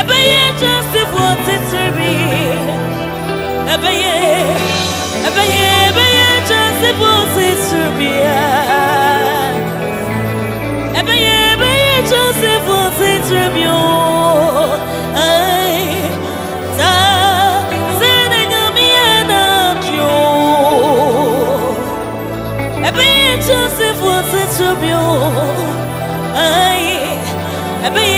ɛbɛyɛ gyesifo titiri ɛbɛyɛ ɛbɛyɛ ɛbɛyɛ gyesifo titiri ɛbɛyɛ ɛbɛyɛ gyesifo titiri ooo ɛɛ taa. Joseph was a tribute. I, baby.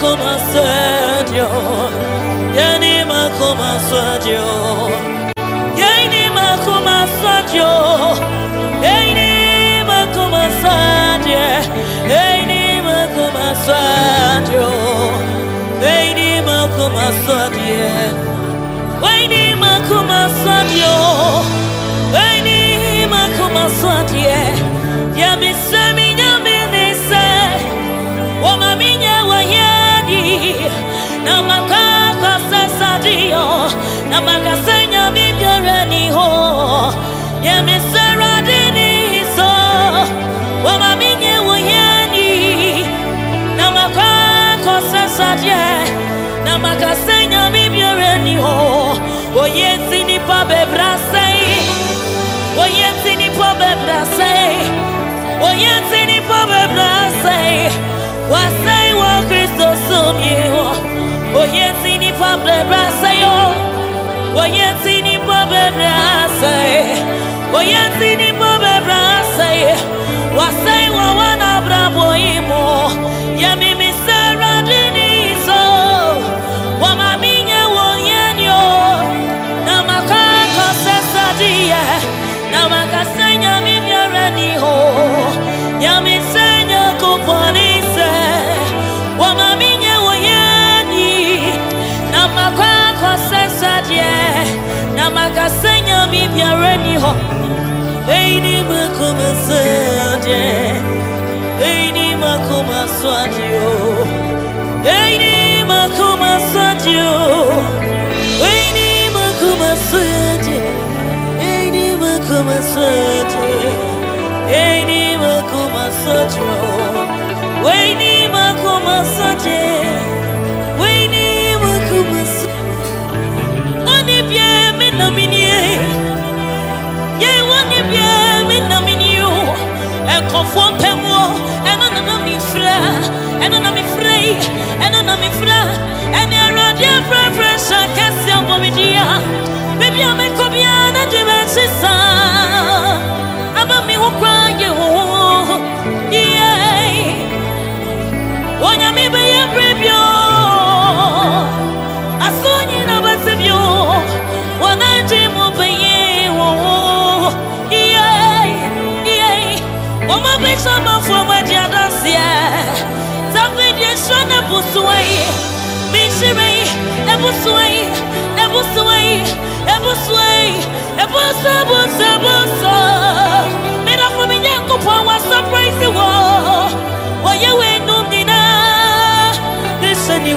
como sueño, y anima como sueño, y anima como sueño, y anima como sueño, y anima como sueño, y anima como sueño, y anima como sueño, y anima como sueño, y anima yemesera dini so wamaminye wayeni na makaka sasa die na makasenya mibyarani ho oyensi ni pa bebrasei oyensi ni pa bebrasei oyensi ni pa bebrasei wasei wa kristo sumyeho oyensi ni pa bebrasei oyensi ni pa bebrasei oyensi ni pa bebrasei wasei wa wana brabo imo yamimi sera diniso wamaminye woyenyo na makaka sasa die na makasenya mibyarani ho. Yamisenya kuponise wamaminye woyeni na makaka sasa die na makasenya mibyarani ho Eini makuma sade Eini makuma swadio oh. Eini makuma swadio oh. Eini makuma swadio Eini makuma swadio Eini makuma swadio oh. Eini makuma swadio ẹnu nana mi fira ẹnu nana mi yi ẹnu nana mi ẹni ẹ̀rọ adé fúrafúra ṣe kẹ́sì ọmọ mi di ya bíbí àmì kọ́ bí anájú bẹ́ẹ̀ ṣe sàn ábà mi wọ́n kọ́ ayé wọ́n yíyẹ wọ́n yà mí bẹ́ẹ̀ yẹ wọ́n má bẹ́ẹ̀ sọ ma fún ọmọ ẹ̀dí ẹ̀yẹ mi ṣeré ẹ̀bù sùn ẹ̀yẹ ẹ̀bù sùn ẹ̀yẹ ẹ̀bù sùn ẹ̀yẹ ẹ̀bù sùn ẹ̀bù sùn ẹ̀bù sùn mi náà fún mi yẹ kó pọ̀ wọ́n sọ́práìsì wọ́ wọ́n yẹ wọ́n ẹnu mi náà ẹsẹ̀ ni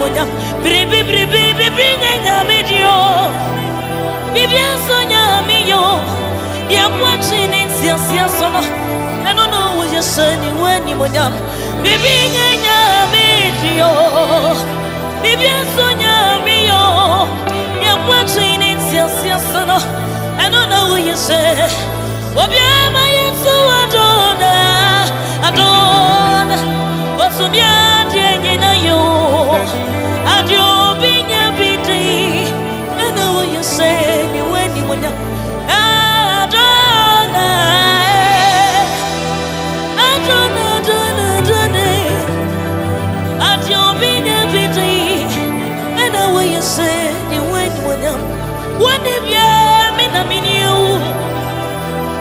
mo yà biribi biribi biribi nyẹ nyà mi di o biribi ẹ̀sọ́ nyà mi yọ yẹ mú ẹ̀kí ní ntiasia sọ náà ẹnu náà wọ́n yẹ sẹ́ ni wọ́n ẹni mo yà biribi nyẹ nyà mi di o biribi ẹ̀sọ́ nyà mi yọ yẹ mú ẹ̀kí ní ntiasia sọ náà ẹnu náà wọ́n yẹ sẹ́ obi ama yẹ adọ́nà adọ́nà wọ́n bí adìẹ nyina yọ adìẹ obi nyẹ bi di ẹnu wọ́n yẹ sẹ́ ni wọ́n ní bí ẹ mi nà mí ni o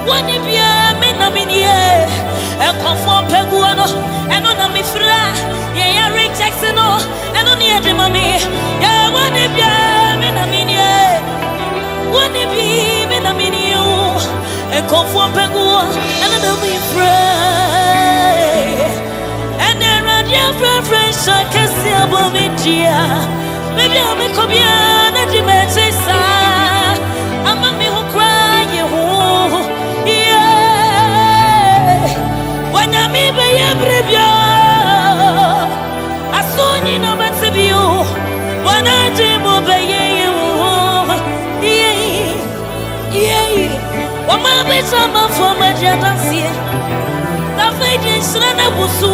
wọ́n ní bí ẹ mi nà mí ni ẹ ẹ̀kọ́fọ́ pẹ̀gùn ọ̀nà ẹnu nà mí fira yẹ yẹ rí tẹ́kisì nọ ẹnu ní ẹ̀dì mọ̀ mi yẹ wọ́n ní bí ẹ mi nà mí ni ẹ wọ́n ní bí mi nà mí ni o ẹ̀kọ́fọ́ pẹ̀gùn ẹnu nà mí fira ẹni ẹ̀rọ adé afẹ́fẹ́ ṣe kẹ́sì àbọ̀ mi jìyà bíbí àmì kọ́ bí ẹ wanyame bɛyɛ bere bia aso nyina bɛte bio wɔnagye mo bɛyɛ yɛ wo. Yei yei wɔma bɛkyɛ amafoɔ magye adanseɛ dafei deɛ nhyira no. Abu so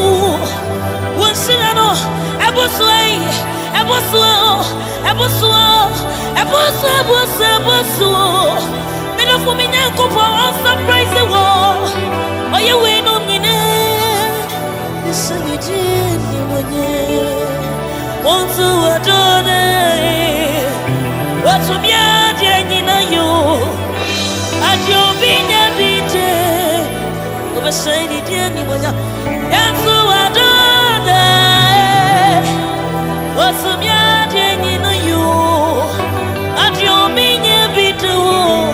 wo nhyira no ɛbo so ai ɛbo so ɛbo oye wenu nyine isangijini mwenye. Onzu wadone watumiaje nyina yo atiobinya dije obesaididieni mwenye. Yanzu wadone watumiaje nyina yo atiobinya bituo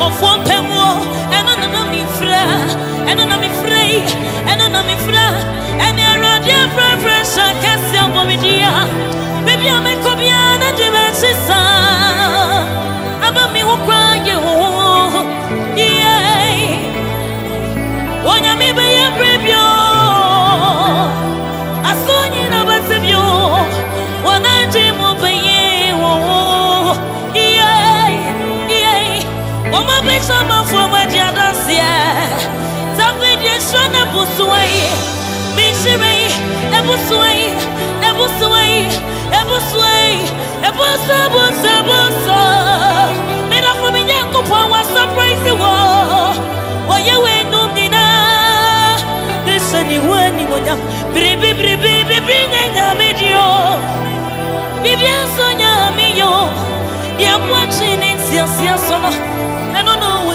nkɔfoɔ mpɛm wɔ ɛno na na mefira ɛno na mefira yi ɛno na mefira ɛne awurade afrɛfrɛ hyɛ kɛse abɔmedea baabi a mɛkɔ biara na de bɛhye saa aba me ho koraa yɛ wo ho yɛ onyame bɛyɛ berɛ bio. Aso nyina bɛsɛ bio. Wɔnagye mu Sabe chama forma de adocia Sabe de chona por sua Me chirei, é por sua É por sua É por sua É por sua, por sua, por sua Me dá família com pão a surprise Oye, we não dina Deixa ni wani monya Bribi, bribi, bribi, nhenga medio Bibia sonha mi yo E a boa chine, se a se a soma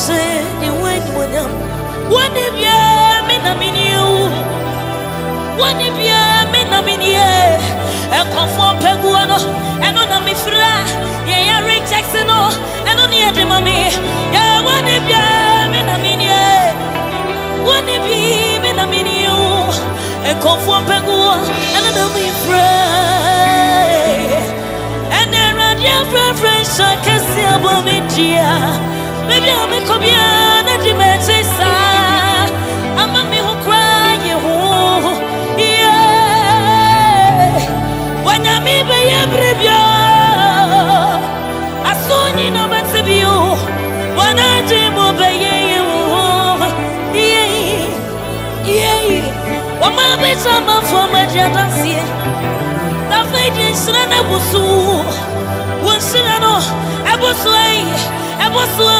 say you went with them. What if you mean I mean you? What if you mean I mean you? A conform peguano, and on a mifra, yeah, Rick Jackson, and on the other mommy. Yeah, what if you mean I mean you? What if you mean I mean you? A conform peguano, and on a mifra. And then, right, yeah, friend, friend, so I can see a woman, yeah. Maybe I'll make up your energy, man. I'm a me who cry you. Yeah. When I'm in a brave I saw you no matter you. When I dream of a you. Yeah. Yeah. When my bitch, I'm a former dance here. That made you sure I was so. Once in a é você, é você,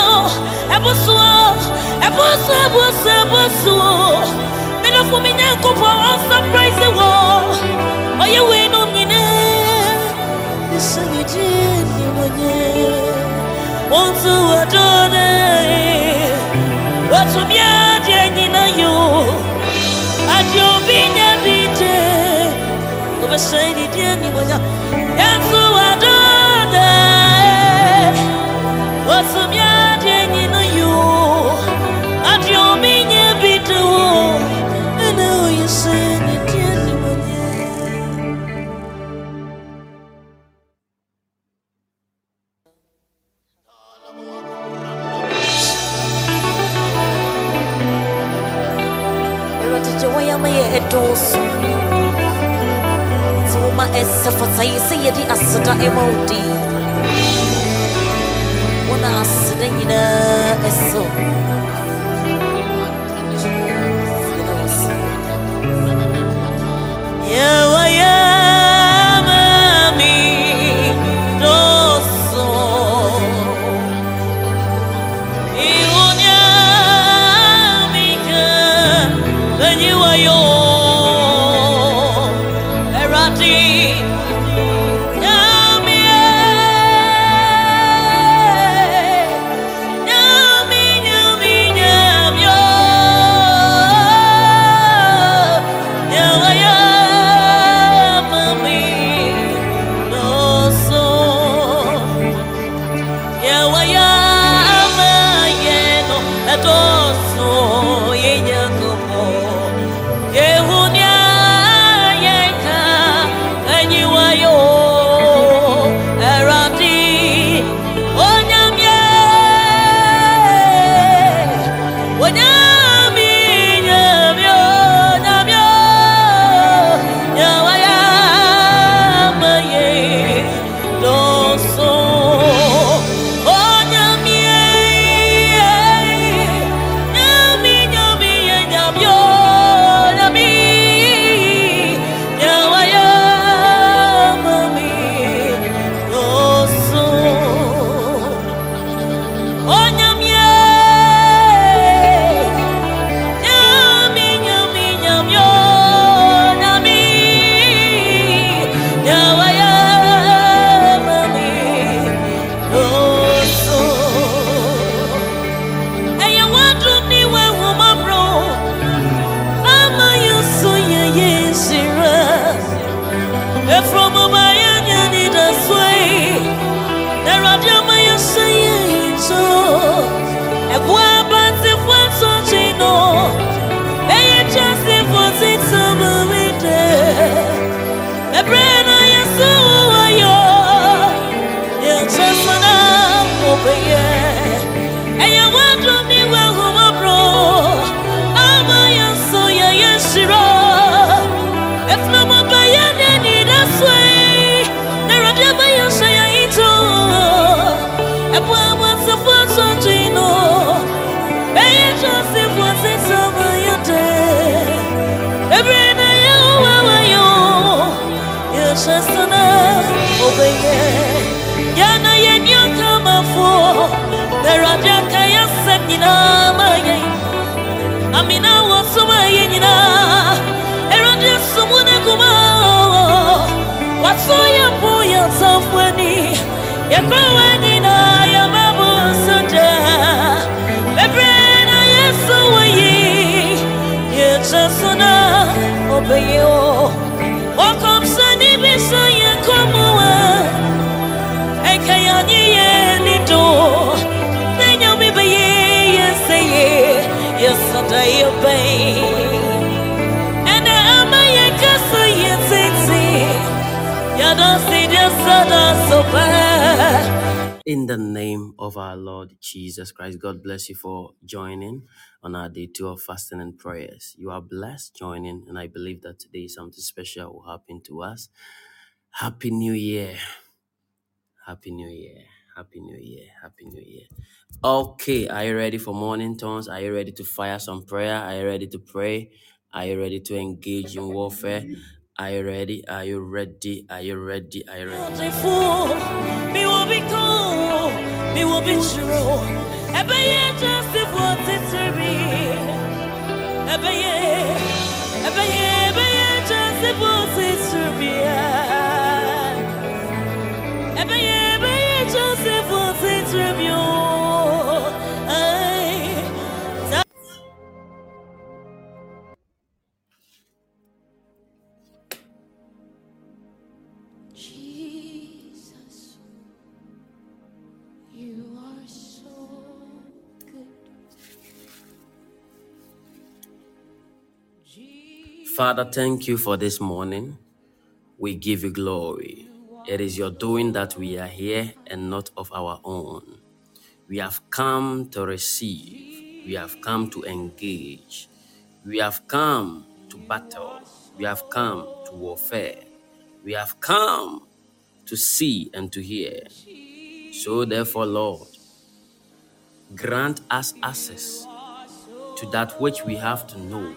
é você, é você, é você, é você. Mena fumina kupa on surprise wo. Oye we no nina. Nisanyi jini mwenye. Onzu wadone. Watu miaje nina yo. Adio binya bije. Kubesaidi jini mwenye. Yanzu wadone. What's from ya, fasting and prayers. You are blessed joining, and I believe that today something special will happen to us. Happy New Year! Happy New Year! Happy New Year! Happy New Year! Okay, are you ready for morning tones? Are you ready to fire some prayer? Are you ready to pray? Are you ready to engage in warfare? Are you ready? Are you ready? Are you ready? Are you ready? Me will be cool, me will be true. Father, thank you for this morning. We give you glory. It is your doing that we are here and not of our own. We have come to receive. We have come to engage. We have come to battle. We have come to warfare. We have come to see and to hear. So, therefore, Lord, grant us access to that which we have to know,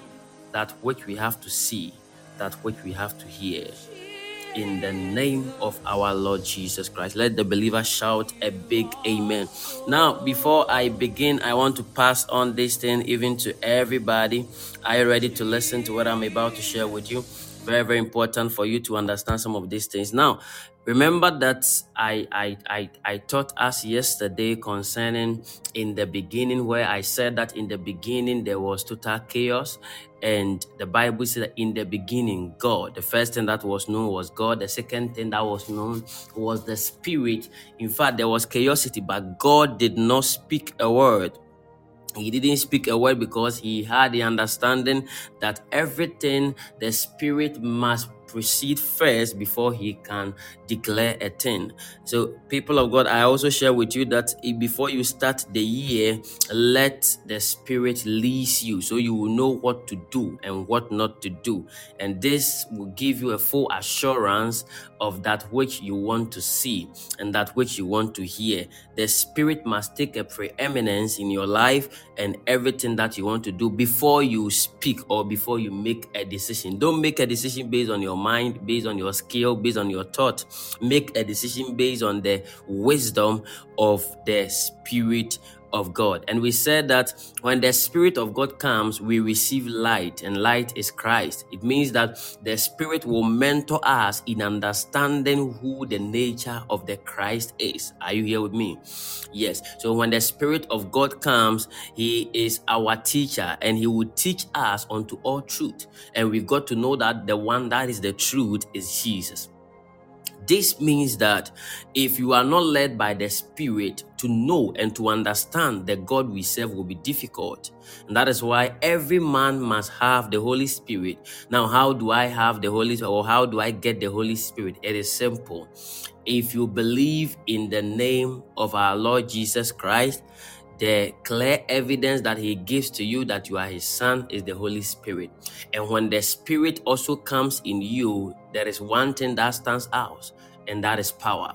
that which we have to see, that which we have to hear in the name of our Lord Jesus Christ. Let the believer shout a big amen. Now, before I begin, I want to pass on this thing even to everybody. Are you ready to listen to what I'm about to share with you? Very, very important for you to understand some of these things. Now, remember that I I I, I taught us yesterday concerning in the beginning where I said that in the beginning there was total chaos and the Bible says that in the beginning, God, the first thing that was known was God. The second thing that was known was the Spirit. In fact, there was curiosity, but God did not speak a word. He didn't speak a word because he had the understanding that everything the Spirit must proceed first before he can declare a thing. So, people of God, I also share with you that before you start the year, let the Spirit lead you so you will know what to do and what not to do. And this will give you a full assurance of that which you want to see and that which you want to hear. The Spirit must take a preeminence in your life and everything that you want to do before you speak or before you make a decision. Don't make a decision based on your mind, based on your skill, based on your thought. Make a decision based on the wisdom of the Spirit of God. And we said that when the Spirit of God comes, we receive light, and light is Christ. It means that the Spirit will mentor us in understanding who the nature of the Christ is. Are you here with me? Yes. So when the Spirit of God comes, He is our teacher and He will teach us unto all truth. And we got to know that the one that is the truth is Jesus. This means that if you are not led by the Spirit to know and to understand the God we serve will be difficult. And that is why every man must have the Holy Spirit. Now, how do I have the Holy Spirit or how do I get the Holy Spirit? It is simple. If you believe in the name of our Lord Jesus Christ, the clear evidence that he gives to you that you are his son is the Holy Spirit. And when the Spirit also comes in you, there is one thing that stands out, and that is power.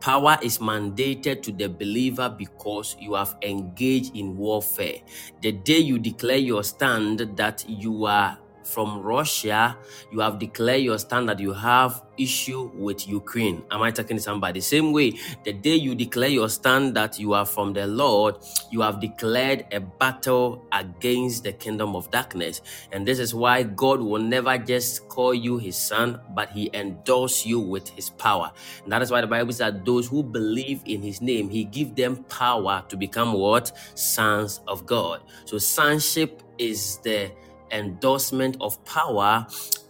Power is mandated to the believer because you have engaged in warfare. The day you declare your stand that you are from Russia, you have declared your stand that you have issue with Ukraine. Am I talking to somebody? Same way, the day you declare your stand that you are from the Lord, you have declared a battle against the kingdom of darkness. And this is why God will never just call you his son, but he endorse you with his power. And that is why the Bible says that those who believe in his name, he give them power to become what? Sons of God. So sonship is the endorsement of power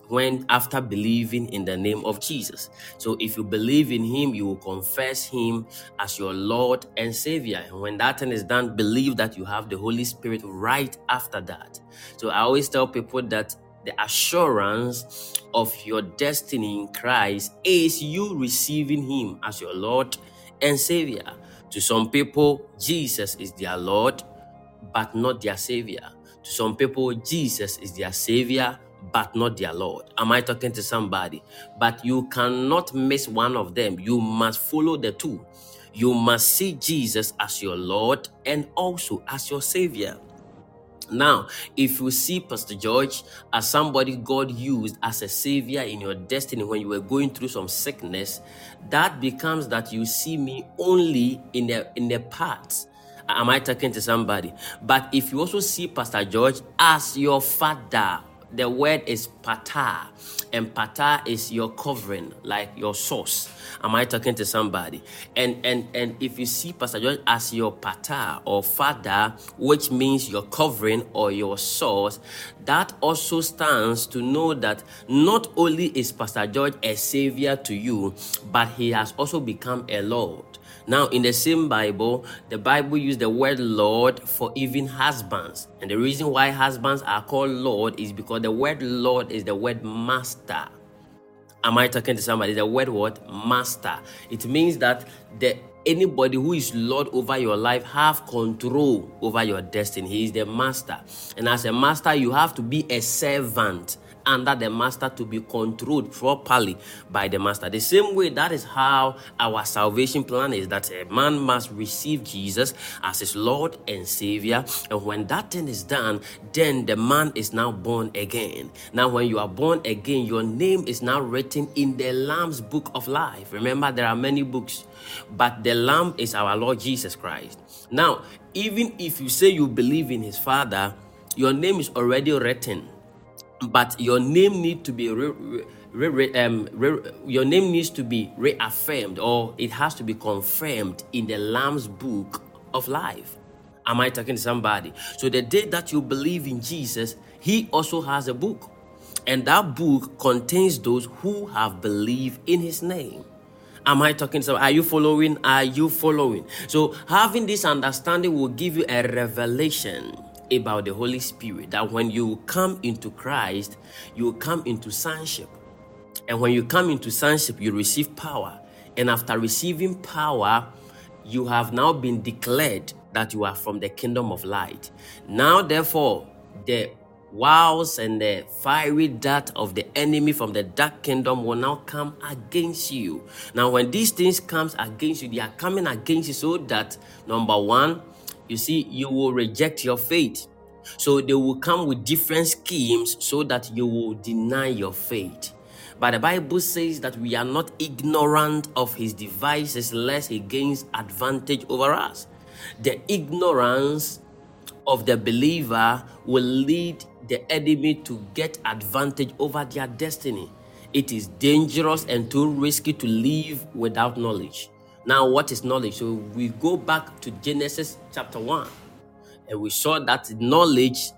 when after believing in the name of Jesus. So if you believe in him, you will confess him as your Lord and Savior. And when that thing is done, believe that you have the Holy Spirit right after that. So I always tell people that the assurance of your destiny in Christ is you receiving him as your Lord and Savior. To some people, Jesus is their Lord, but not their Savior. To some people, Jesus is their Savior, but not their Lord. Am I talking to somebody? But you cannot miss one of them. You must follow the two. You must see Jesus as your Lord and also as your Savior. Now, if you see Pastor George as somebody God used as a savior in your destiny when you were going through some sickness, that becomes that you see me only in the in the parts Am I talking to somebody? But if you also see Pastor George as your father, the word is pater, and pater is your covering, like your source. Am I talking to somebody? And and and if you see Pastor George as your pater or father, which means your covering or your source, that also stands to know that not only is Pastor George a savior to you, but he has also become a Lord. Now, in the same Bible, the Bible used the word Lord for even husbands. And the reason why husbands are called Lord is because the word Lord is the word master. Am I talking to somebody? The word what? Master. It means that the anybody who is Lord over your life have control over your destiny. He is the master. And as a master, you have to be a servant under the master to be controlled properly by the master. The same way that is how our salvation plan is that a man must receive Jesus as his Lord and Savior. And when that thing is done, then the man is now born again. Now, when you are born again, your name is now written in the Lamb's book of life. Remember, there are many books, but the Lamb is our Lord Jesus Christ. Now, even if you say you believe in his Father, your name is already written but your name need to be re, re, re, um, your name needs to be reaffirmed or it has to be confirmed in the lamb's book of life am i talking to somebody so the day that you believe in jesus he also has a book and that book contains those who have believed in his name Am I talking to? Are you following? Are you following? So having this understanding will give you a revelation about the Holy Spirit that when you come into Christ, you come into sonship. And when you come into sonship, you receive power. And after receiving power, you have now been declared that you are from the kingdom of light. Now, therefore, the wiles and the fiery dart of the enemy from the dark kingdom will now come against you. Now, when these things comes against you, they are coming against you so that number one, you see, you will reject your faith. So they will come with different schemes so that you will deny your faith. But the Bible says that we are not ignorant of his devices lest he gains advantage over us. The ignorance of the believer will lead the enemy to get advantage over their destiny. It is dangerous and too risky to live without knowledge. Now, what is knowledge? So we go back to Genesis chapter 1, and we saw that knowledge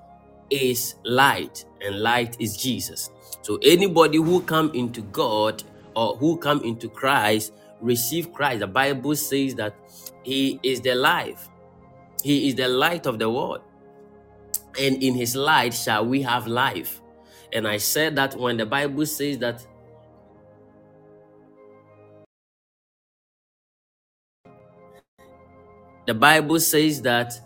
is light, and light is Jesus. So anybody who come into God or who come into Christ receive Christ. The Bible says that He is the life. He is the light of the world. And in his light shall we have life. And I said that when the Bible says that The Bible says that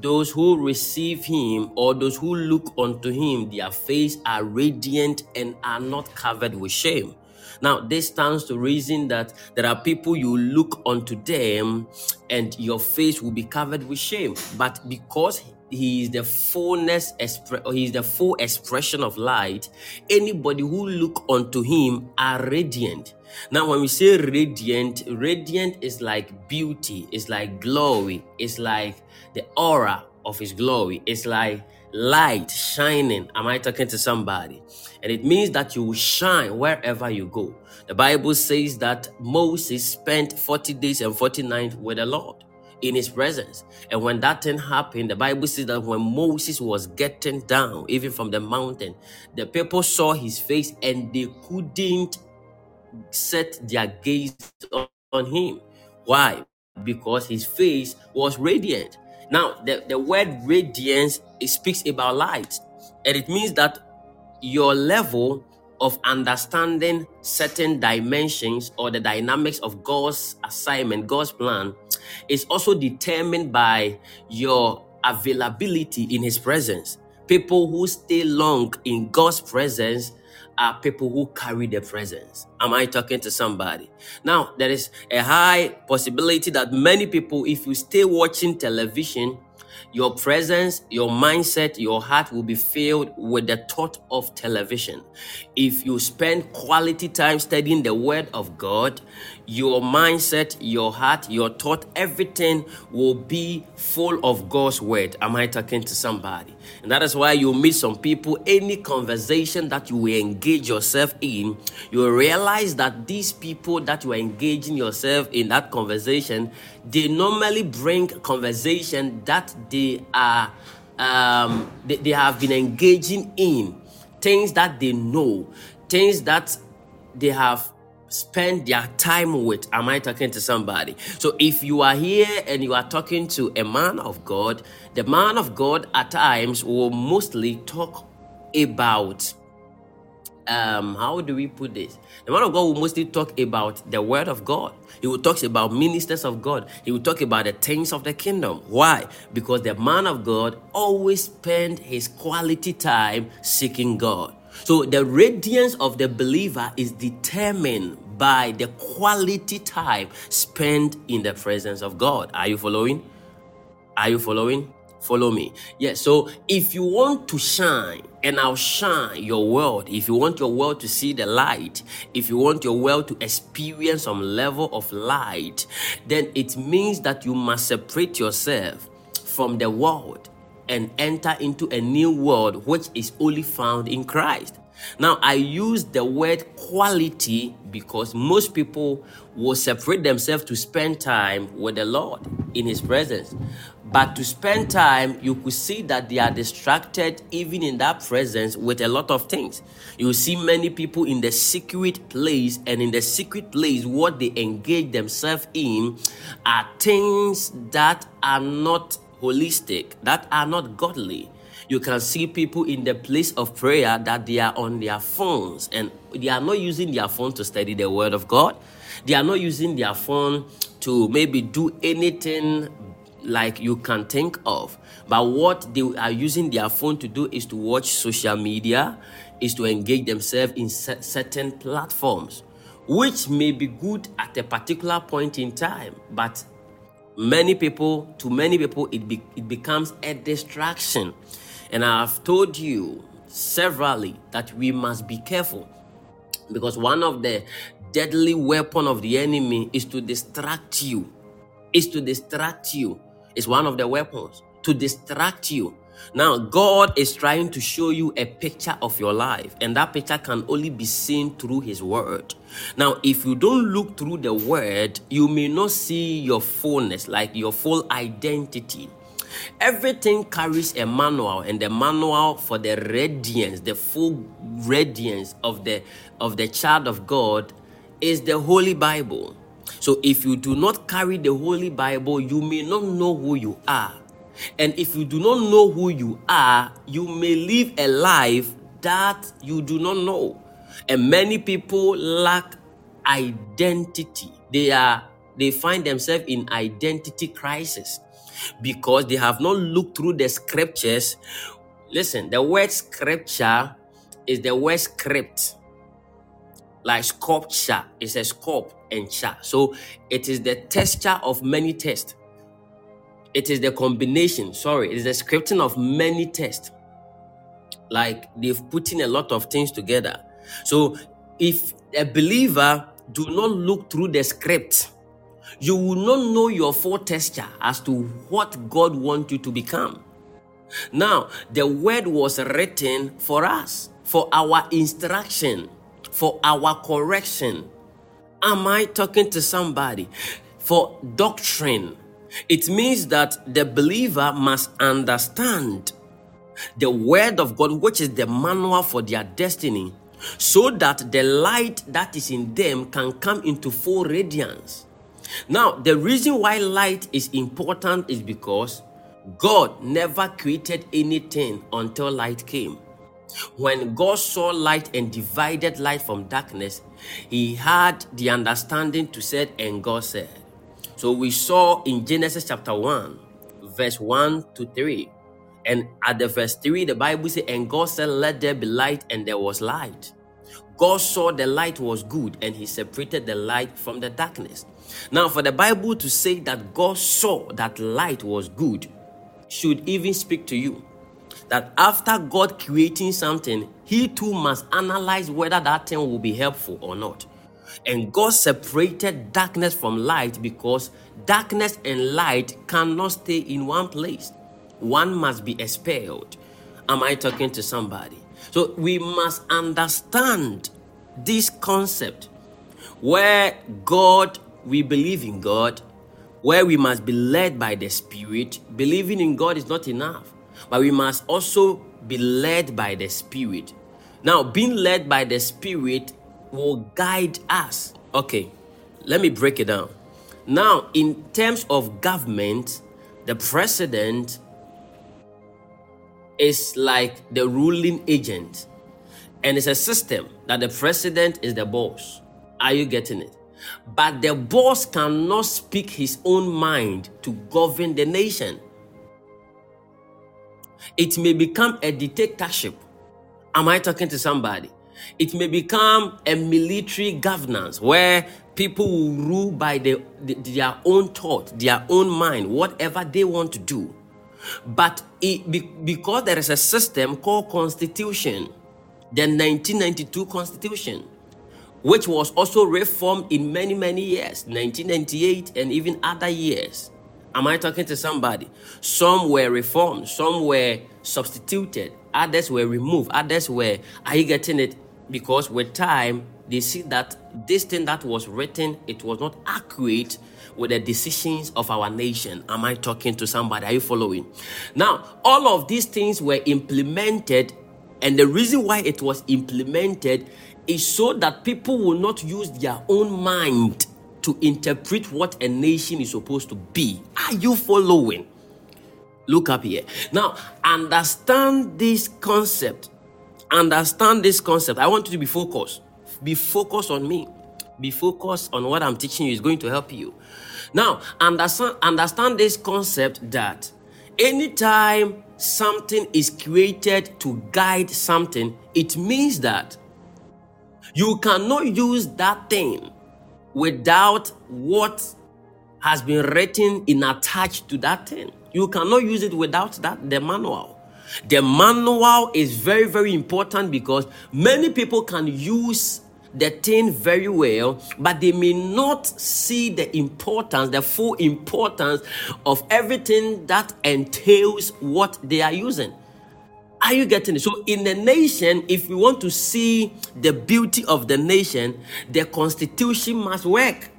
those who receive him or those who look unto him, their face are radiant and are not covered with shame. Now, this stands to reason that there are people you look unto them and your face will be covered with shame. But because he is the fullness expre- he is the full expression of light. Anybody who look unto him are radiant. Now when we say radiant radiant is like beauty it's like glory it's like the aura of his glory it's like light shining. Am i talking to somebody? And it means that you will shine wherever you go. The bible says that moses spent 40 days and 40 nights with the lord in his presence. And when that thing happened, the Bible says that when Moses was getting down, even from the mountain, the people saw his face and they couldn't set their gaze on him. Why? Because his face was radiant. Now, the, the word radiance it speaks about light, and it means that your level of understanding certain dimensions or the dynamics of God's assignment, God's plan, is also determined by your availability in His presence. People who stay long in God's presence are people who carry the presence. Am I talking to somebody? Now, there is a high possibility that many people, if you stay watching television, your presence, your mindset, your heart will be filled with the thought of television. If you spend quality time studying the Word of God, your mindset, your heart, your thought, everything will be full of God's Word. Am I talking to somebody? And that is why you meet some people, any conversation that you will engage yourself in, you realize that these people that you are engaging yourself in that conversation, they normally bring conversation that they are um, they, they have been engaging in. Things that they know, things that they have spend their time with. Am I talking to somebody? So if you are here and you are talking to a man of God, the man of God at times will mostly talk about um how do we put this? The man of god will mostly talk about the word of god. He will talk about ministers of god. He will talk about the things of the kingdom. Why? Because the man of god always spend his quality time seeking god so the radiance of the believer is determined by the quality time spent in the presence of God. Are you following? Are you following? Follow me. Yes. So if you want to shine and outshine your world, if you want your world to see the light, if you want your world to experience some level of light, then it means that you must separate yourself from the world and enter into a new world which is only found in Christ. Now, I use the word quality because most people will separate themselves to spend time with the Lord in His presence. But to spend time, you could see that they are distracted even in that presence with a lot of things. You see many people in the secret place, and in the secret place, what they engage themselves in are things that are not holistic, that are not godly. You can see people in the place of prayer that they are on their phones and they are not using their phone to study the word of God. They are not using their phone to maybe do anything like you can think of. But what they are using their phone to do is to watch social media, is to engage themselves in certain platforms, which may be good at a particular point in time, but many people, to many people, it, be, it becomes a distraction. And I have told you severally that we must be careful because one of the deadly weapon of the enemy is to distract you. Is to distract you. It's one of the weapons to distract you. Now, God is trying to show you a picture of your life, and that picture can only be seen through His Word. Now, if you don't look through the Word, you may not see your fullness, like your full identity. Everything carries a manual, and the manual for the radiance, the full radiance of the of the child of God, is the Holy Bible. So if you do not carry the Holy Bible, you may not know who you are. And if you do not know who you are, you may live a life that you do not know. And many people lack identity. They are they find themselves in identity crisis because they have not looked through the scriptures. Listen, the word scripture is the word script. Like sculpture, it's a sculpt and cha. So it is the texture of many texts. It is the combination, sorry, it is the scripting of many tests. Like they've put in a lot of things together. So if a believer do not look through the script, you will not know your full texture as to what God wants you to become. Now, the word was written for us, for our instruction, for our correction. Am I talking to somebody? For doctrine. It means that the believer must understand the word of God, which is the manual for their destiny, so that the light that is in them can come into full radiance. Now, the reason why light is important is because God never created anything until light came. When God saw light and divided light from darkness, he had the understanding to say, and God said. So we saw in Genesis chapter 1, verse 1 to 3. And at the verse 3, the Bible says, And God said, Let there be light, and there was light. God saw the light was good, and he separated the light from the darkness. Now, for the Bible to say that God saw that light was good should even speak to you that after God creating something, he too must analyze whether that thing will be helpful or not. And God separated darkness from light because darkness and light cannot stay in one place. One must be expelled. Am I talking to somebody? So we must understand this concept where God we believe in God, where we must be led by the Spirit. Believing in God is not enough, but we must also be led by the Spirit. Now, being led by the Spirit will guide us Okay, let me break it down. Now, in terms of government, the president is like the ruling agent, and it's a system that the president is the boss. Are you getting it? But the boss cannot speak his own mind to govern the nation. It may become a dictatorship. Am I talking to somebody? It may become a military governance where people will rule by the, the- their own thought, their own mind, whatever they want to do. But it, be- because there is a system called Constitution, the 1992 Constitution, which was also reformed in many, many years, 1998 and even other years. Am I talking to somebody? Some were reformed, some were substituted, others were removed, others were, are you getting it? Because with time, they see that this thing that was written, it was not accurate with the decisions of our nation. Am I talking to somebody? Are you following? Now, all of these things were implemented, and the reason why it was implemented is so that people will not use their own mind to interpret what a nation is supposed to be. Are you following? Look up here. Now, understand this concept. Understand this concept. I want you to be focused. Be focused on me. Be focused on what I'm teaching you is going to help you. Now, understand understand this concept that anytime something is created to guide something, it means that you cannot use that thing without what has been written in attached to that thing. You cannot use it without that the manual. The manual is very very important because many people can use the thing very well, but they may not see the importance, the full importance of everything that entails what they are using. Are you getting it? So, in the nation, if we want to see the beauty of the nation, the constitution must work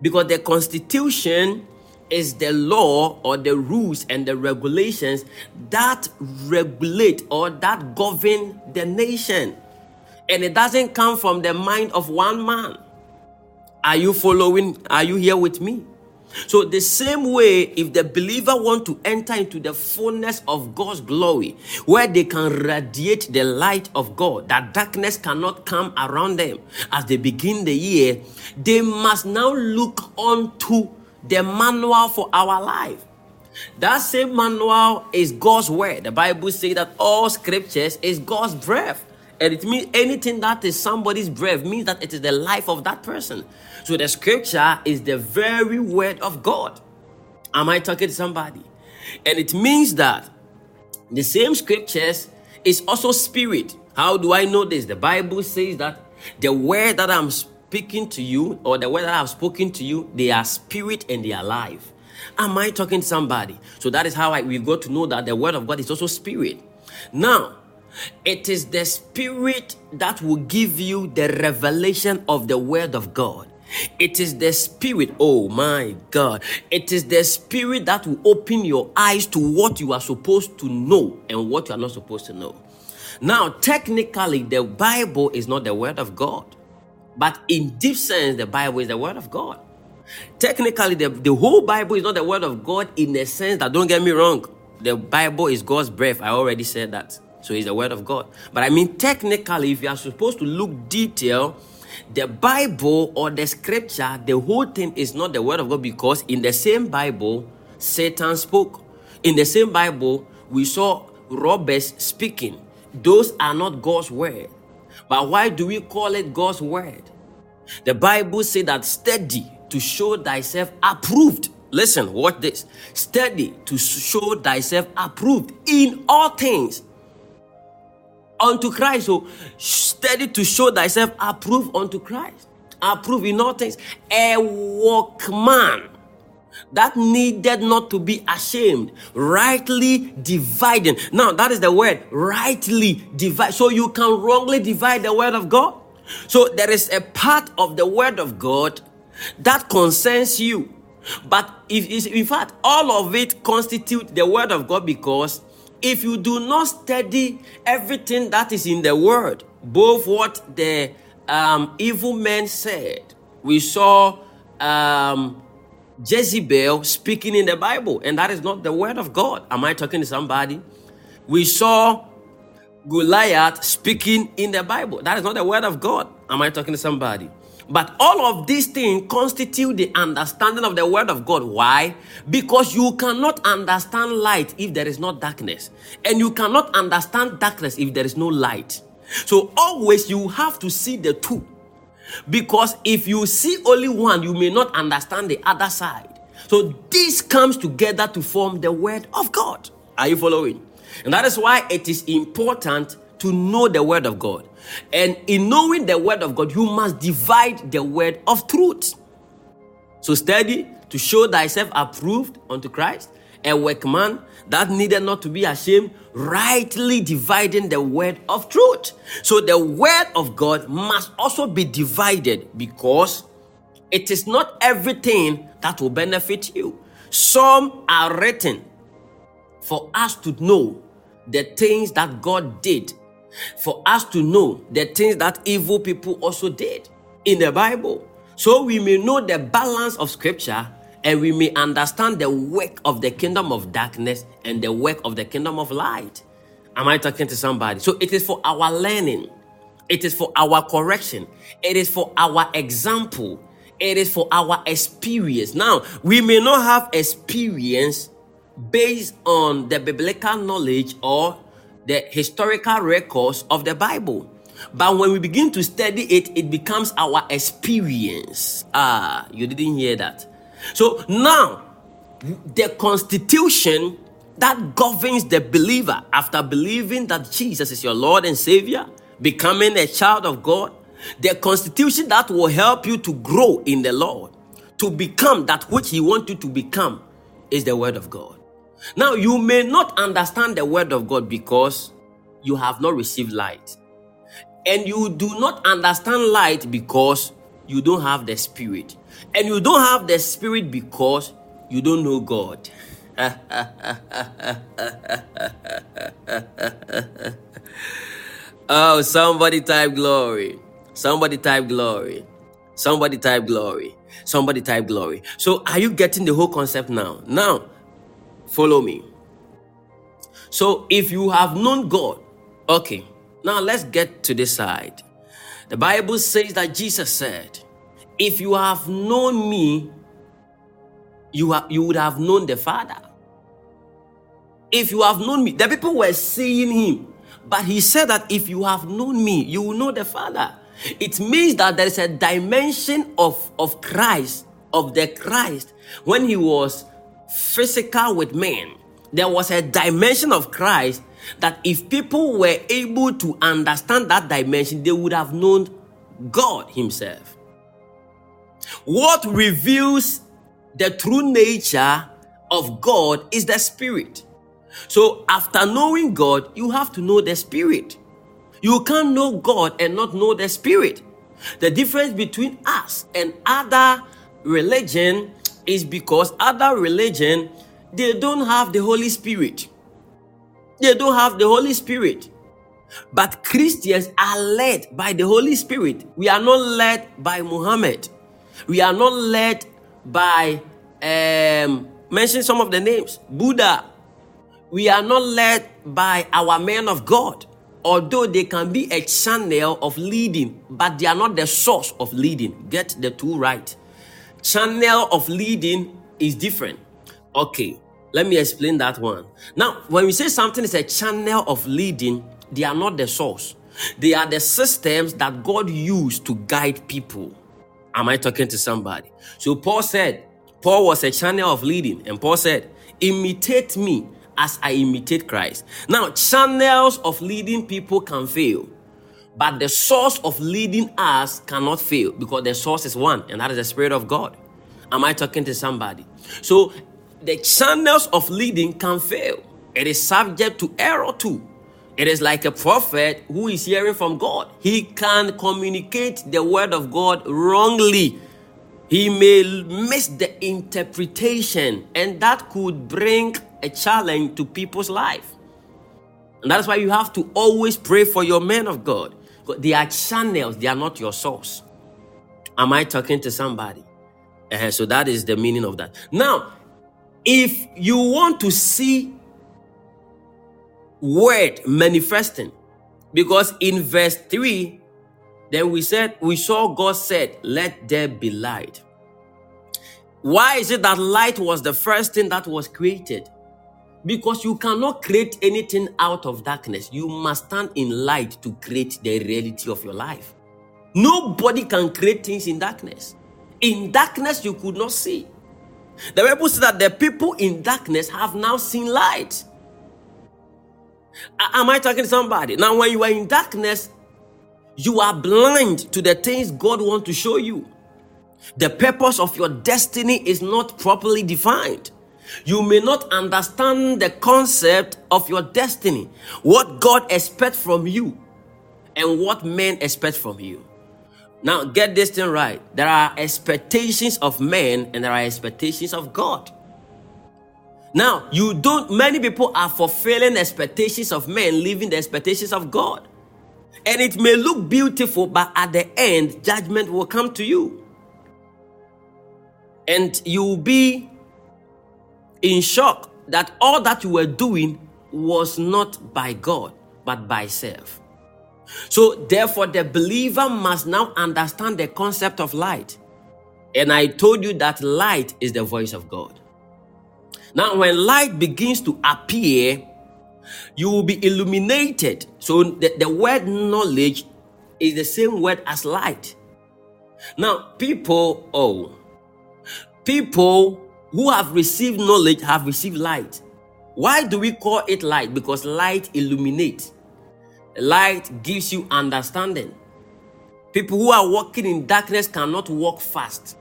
because the constitution is the law or the rules and the regulations that regulate or that govern the nation. And it doesn't come from the mind of one man. Are you following? Are you here with me? So the same way, if the believer want to enter into the fullness of God's glory, where they can radiate the light of God, that darkness cannot come around them as they begin the year, they must now look onto the manual for our life. That same manual is God's word. The Bible says that all scriptures is God's breath. And it means anything that is somebody's breath means that it is the life of that person. So the scripture is the very word of God. Am I talking to somebody? And it means that the same scriptures is also spirit. How do I know this? The Bible says that the word that I'm speaking to you, or the word that I've spoken to you, they are spirit and they are life. Am I talking to somebody? So that is how I, we got to know that the word of God is also spirit. Now, it is the spirit that will give you the revelation of the word of God. It is the spirit, oh my God. It is the spirit that will open your eyes to what you are supposed to know and what you are not supposed to know. Now, technically, the Bible is not the word of God, but in deep sense, the Bible is the word of God. Technically, the, the whole Bible is not the word of God in the sense that, don't get me wrong, the Bible is God's breath. I already said that. So it's the word of God. But I mean, technically, if you are supposed to look detail, the Bible or the scripture, the whole thing is not the word of God because in the same Bible, Satan spoke. In the same Bible, we saw robbers speaking. Those are not God's word. But why do we call it God's word? The Bible says that study to show thyself approved. Listen, watch this. Study to show thyself approved in all things unto Christ. So study to show thyself approved unto Christ. Approved in all things. A workman that needed not to be ashamed, rightly dividing. Now, that is the word, rightly divide. So you can wrongly divide the word of God. So there is a part of the word of God that concerns you. But if, in fact, all of it constitute the word of God because if you do not study everything that is in the word, both what the um, evil men said we saw um, Jezebel speaking in the Bible, and that is not the word of God. Am I talking to somebody? We saw Goliath speaking in the Bible. That is not the word of God. Am I talking to somebody? But all of these things constitute the understanding of the word of God. Why? Because you cannot understand light if there is not darkness, and you cannot understand darkness if there is no light. So always you have to see the two. Because if you see only one, you may not understand the other side. So this comes together to form the word of God. Are you following? And that is why it is important to know the word of God. And in knowing the word of God, you must divide the word of truth. So study to show thyself approved unto Christ, a workman that needed not to be ashamed, rightly dividing the word of truth. So the word of God must also be divided because it is not everything that will benefit you. Some are written for us to know the things that God did, for us to know the things that evil people also did in the Bible. So we may know the balance of scripture and we may understand the work of the kingdom of darkness and the work of the kingdom of light. Am I talking to somebody? So it is for our learning, it is for our correction, it is for our example, it is for our experience. Now, we may not have experience based on the biblical knowledge or the historical records of the Bible. But when we begin to study it, it becomes our experience. Ah, you didn't hear that. So now, the constitution that governs the believer after believing that Jesus is your Lord and Savior, becoming a child of God, the constitution that will help you to grow in the Lord, to become that which He wants you to become, is the Word of God. Now, you may not understand the Word of God because you have not received light. And you do not understand light because you don't have the Spirit. And you don't have the Spirit because you don't know God. oh, somebody type glory. Somebody type glory. Somebody type glory. Somebody type glory. So, are you getting the whole concept now? Now, follow me. So, if you have known God, okay, now let's get to this side. The Bible says that Jesus said, if you have known me, you, have, you would have known the Father. If you have known me, the people were seeing him, but he said that if you have known me, you will know the Father. It means that there is a dimension of, of Christ, of the Christ, when he was physical with men. There was a dimension of Christ that if people were able to understand that dimension, they would have known God Himself. What reveals the true nature of God is the Spirit. So, after knowing God, you have to know the Spirit. You can't know God and not know the Spirit. The difference between us and other religion is because other religion they don't have the Holy Spirit. They don't have the Holy Spirit. But Christians are led by the Holy Spirit. We are not led by Muhammad. We are not led by, um, mention some of the names, Buddha. We are not led by our men of God, although they can be a channel of leading, but they are not the source of leading. Get the two right. Channel of leading is different. Okay, let me explain that one. Now, when we say something is a channel of leading, they are not the source. They are the systems that God used to guide people. Am I talking to somebody? So Paul said, Paul was a channel of leading, and Paul said, imitate me as I imitate Christ. Now, channels of leading people can fail, but the source of leading us cannot fail because the source is one, and that is the Spirit of God. Am I talking to somebody? So, the channels of leading can fail. It is subject to error too. It is like a prophet who is hearing from God. He can communicate the word of God wrongly. He may miss the interpretation, and that could bring a challenge to people's life. And that's why you have to always pray for your men of God. They are channels, they are not your source. Am I talking to somebody? Uh, so that is the meaning of that. Now, if you want to see word manifesting, because in verse 3, then we said, we saw God said, Let there be light. Why is it that light was the first thing that was created? Because you cannot create anything out of darkness. You must stand in light to create the reality of your life. Nobody can create things in darkness. In darkness, you could not see. The Bible says that the people in darkness have now seen light. Am I talking to somebody? Now, when you are in darkness, you are blind to the things God wants to show you. The purpose of your destiny is not properly defined. You may not understand the concept of your destiny, what God expects from you, and what men expect from you. Now, get this thing right. There are expectations of men and there are expectations of God. Now, you don't, many people are fulfilling expectations of men, leaving the expectations of God. And it may look beautiful, but at the end, judgment will come to you. And you will be in shock that all that you were doing was not by God, but by self. So, therefore, the believer must now understand the concept of light. And I told you that light is the voice of God. Now, when light begins to appear, you will be illuminated. So, the, the word knowledge is the same word as light. Now, people, oh, people who have received knowledge have received light. Why do we call it light? Because light illuminates. Light gives you understanding. People who are walking in darkness cannot walk fast.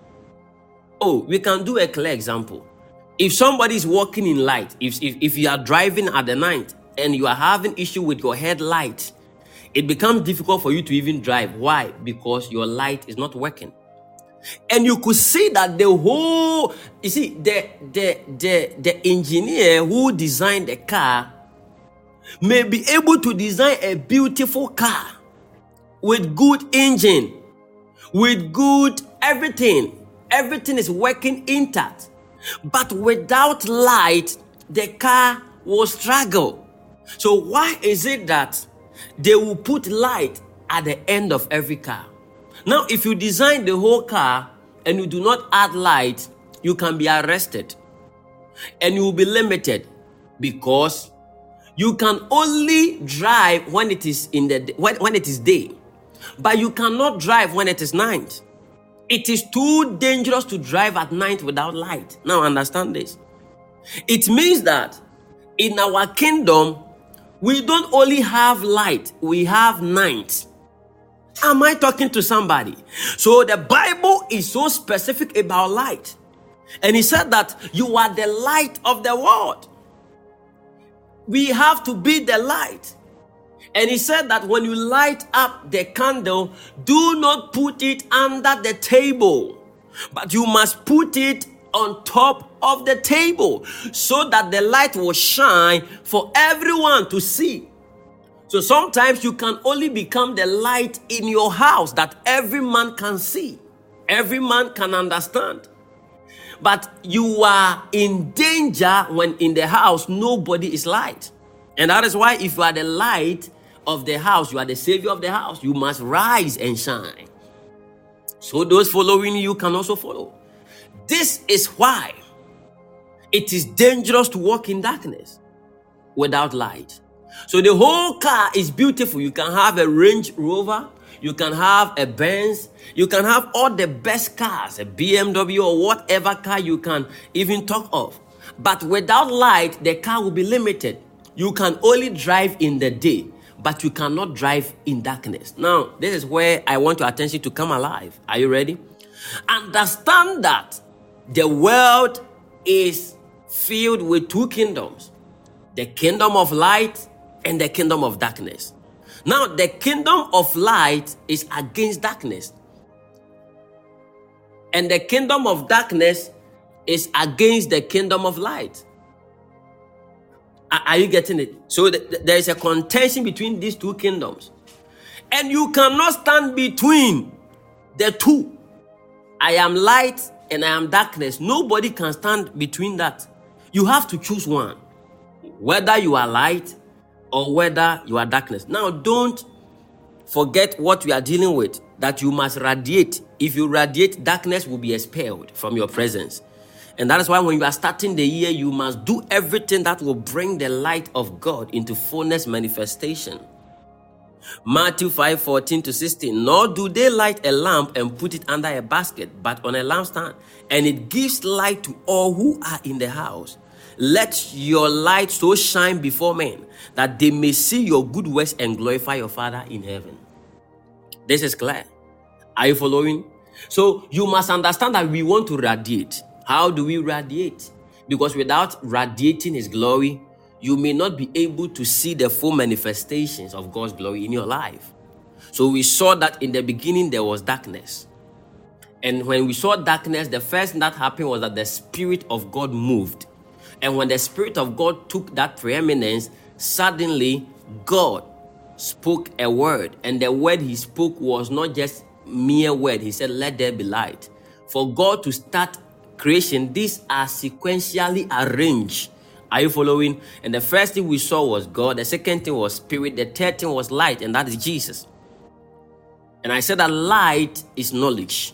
Oh, we can do a clear example. If somebody is walking in light, if, if, if you are driving at the night and you are having issue with your headlight, it becomes difficult for you to even drive. Why? Because your light is not working and you could see that the whole you see the the the the engineer who designed the car may be able to design a beautiful car with good engine with good everything everything is working intact but without light the car will struggle. So why is it that they will put light at the end of every car? Now, if you design the whole car and you do not add light, you can be arrested. And you will be limited because you can only drive when it is in the when, when it is day. But you cannot drive when it is night it is too dangerous to drive at night without light now understand this it means that in our kingdom we don't only have light we have night Am I talking to somebody? So the Bible is so specific about light. And he said that you are the light of the world. We have to be the light. And he said that when you light up the candle, do not put it under the table, but you must put it on top of the table so that the light will shine for everyone to see. So sometimes you can only become the light in your house that every man can see, every man can understand. But you are in danger when in the house nobody is light. And that is why, if you are the light of the house, you are the savior of the house, you must rise and shine. So those following you can also follow. This is why it is dangerous to walk in darkness without light. So the whole car is beautiful. You can have a Range Rover, you can have a Benz, you can have all the best cars, a BMW or whatever car you can even talk of. But without light, the car will be limited. You can only drive in the day, but you cannot drive in darkness. Now, this is where I want your attention to come alive. Are you ready? Understand that the world is filled with two kingdoms the kingdom of light and the kingdom of darkness. Now, the kingdom of light is against darkness, and the kingdom of darkness is against the kingdom of light. Are you getting it? So there is a contention between these two kingdoms, and you cannot stand between the two. I am light and I am darkness. Nobody can stand between that. You have to choose one. Whether you are light or whether you are darkness. Now, don't forget what we are dealing with that you must radiate. If you radiate, darkness will be expelled from your presence. And that is why when you are starting the year, you must do everything that will bring the light of God into fullness manifestation. Matthew 5 14 to 16. Nor do they light a lamp and put it under a basket, but on a lampstand, and it gives light to all who are in the house. Let your light so shine before men that they may see your good works and glorify your Father in heaven. This is clear. Are you following? So you must understand that we want to radiate. How do we radiate? Because without radiating His glory, you may not be able to see the full manifestations of God's glory in your life. So we saw that in the beginning there was darkness. And when we saw darkness, the first thing that happened was that the Spirit of God moved. And when the Spirit of God took that preeminence, suddenly God spoke a word. And the word he spoke was not just mere word. He said, Let there be light. For God to start creation, these are sequentially arranged. Are you following? And the first thing we saw was God. The second thing was spirit. The third thing was light, and that is Jesus. And I said that light is knowledge.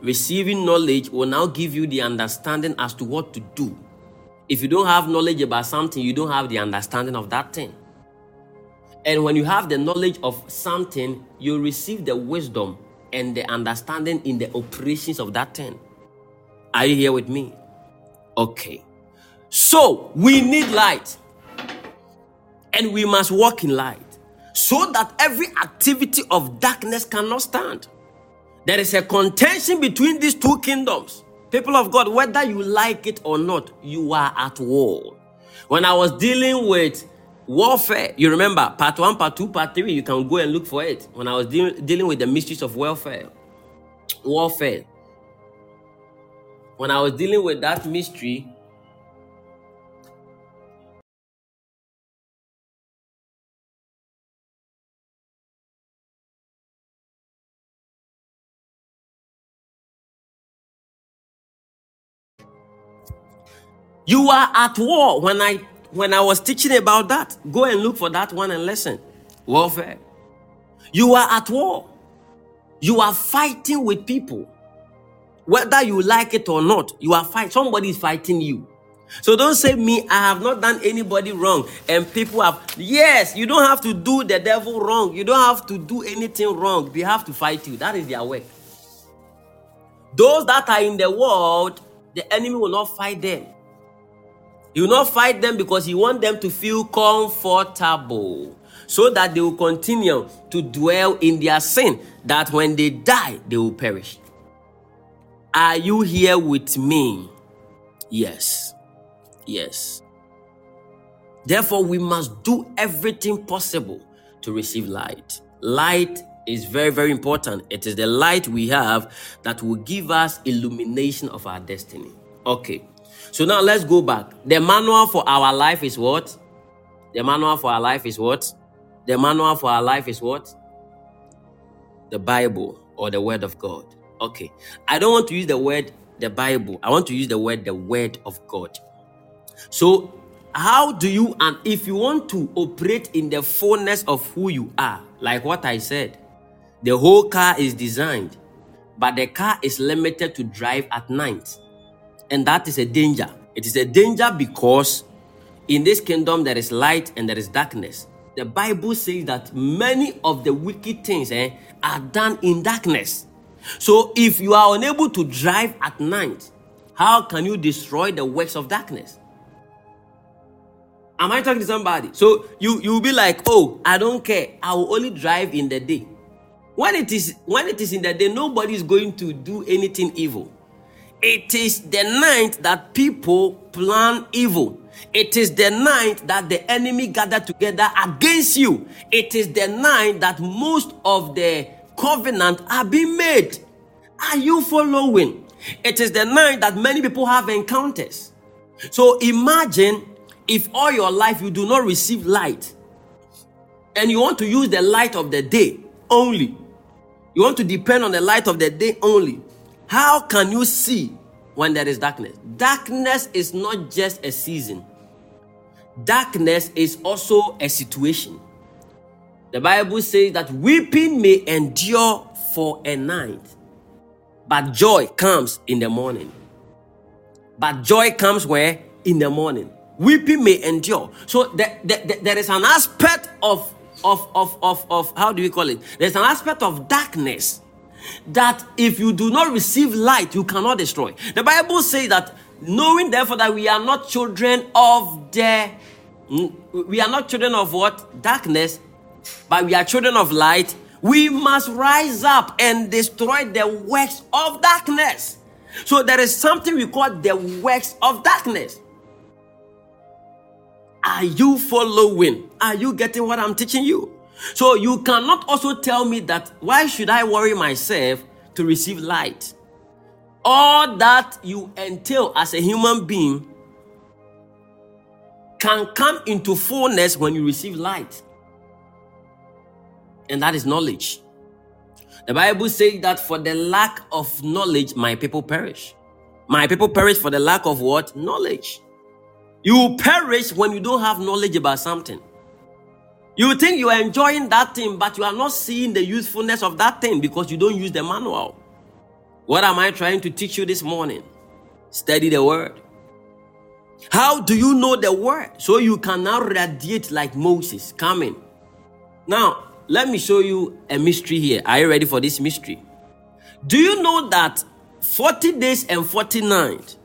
Receiving knowledge will now give you the understanding as to what to do. If you don't have knowledge about something, you don't have the understanding of that thing. And when you have the knowledge of something, you receive the wisdom and the understanding in the operations of that thing. Are you here with me? Okay. So we need light. And we must walk in light so that every activity of darkness cannot stand. There is a contention between these two kingdoms. People of God, whether you like it or not, you are at war. When I was dealing with warfare, you remember part one, part two, part three, you can go and look for it. When I was de- dealing with the mysteries of welfare, warfare, when I was dealing with that mystery, You are at war. When I when I was teaching about that, go and look for that one and listen. Warfare. You are at war. You are fighting with people. Whether you like it or not, you are fighting. Somebody is fighting you. So don't say me, I have not done anybody wrong. And people have yes, you don't have to do the devil wrong. You don't have to do anything wrong. They have to fight you. That is their work. Those that are in the world, the enemy will not fight them. He will not fight them because he wants them to feel comfortable so that they will continue to dwell in their sin, that when they die, they will perish. Are you here with me? Yes. Yes. Therefore, we must do everything possible to receive light. Light is very, very important. It is the light we have that will give us illumination of our destiny. Okay. So now let's go back. The manual for our life is what? The manual for our life is what? The manual for our life is what? The Bible or the Word of God. Okay. I don't want to use the word the Bible. I want to use the word the Word of God. So, how do you, and if you want to operate in the fullness of who you are, like what I said, the whole car is designed, but the car is limited to drive at night. And that is a danger. It is a danger because in this kingdom there is light and there is darkness. The Bible says that many of the wicked things eh, are done in darkness. So if you are unable to drive at night, how can you destroy the works of darkness? Am I talking to somebody? So you you will be like, oh, I don't care. I will only drive in the day. When it is when it is in the day, nobody is going to do anything evil. It is the night that people plan evil. It is the night that the enemy gather together against you. It is the night that most of the covenant are being made. Are you following? It is the night that many people have encounters. So imagine if all your life you do not receive light and you want to use the light of the day only. You want to depend on the light of the day only How can you see when there is darkness? Darkness is not just a season, darkness is also a situation. The Bible says that weeping may endure for a night, but joy comes in the morning. But joy comes where? In the morning. Weeping may endure. So the, the, the, there is an aspect of, of, of, of, of, how do we call it? There's an aspect of darkness that if you do not receive light, you cannot destroy. The Bible says that knowing therefore that we are not children of the we are not children of what? Darkness, but we are children of light. We must rise up and destroy the works of darkness. So there is something we call the works of darkness. Are you following? Are you getting what I'm teaching you? So you cannot also tell me that why should I worry myself to receive light? All that you entail as a human being can come into fullness when you receive light. And that is knowledge. The Bible says that for the lack of knowledge, my people perish. My people perish for the lack of what? Knowledge. You perish when you don't have knowledge about something. You think you are enjoying that thing, but you are not seeing the usefulness of that thing because you don't use the manual. What am I trying to teach you this morning? Study the word. How do you know the word? So you can now radiate like Moses coming. Now, let me show you a mystery here. Are you ready for this mystery? Do you know that 40 days and 40 nights,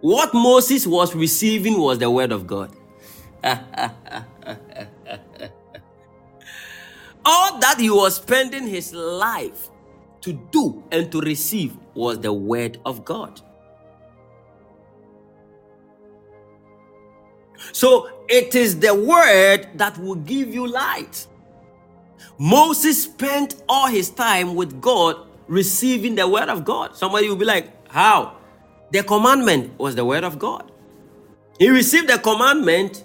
what Moses was receiving was the word of God? All that he was spending his life to do and to receive was the word of God. So it is the word that will give you light. Moses spent all his time with God receiving the word of God. Somebody will be like, How? The commandment was the word of God. He received the commandment,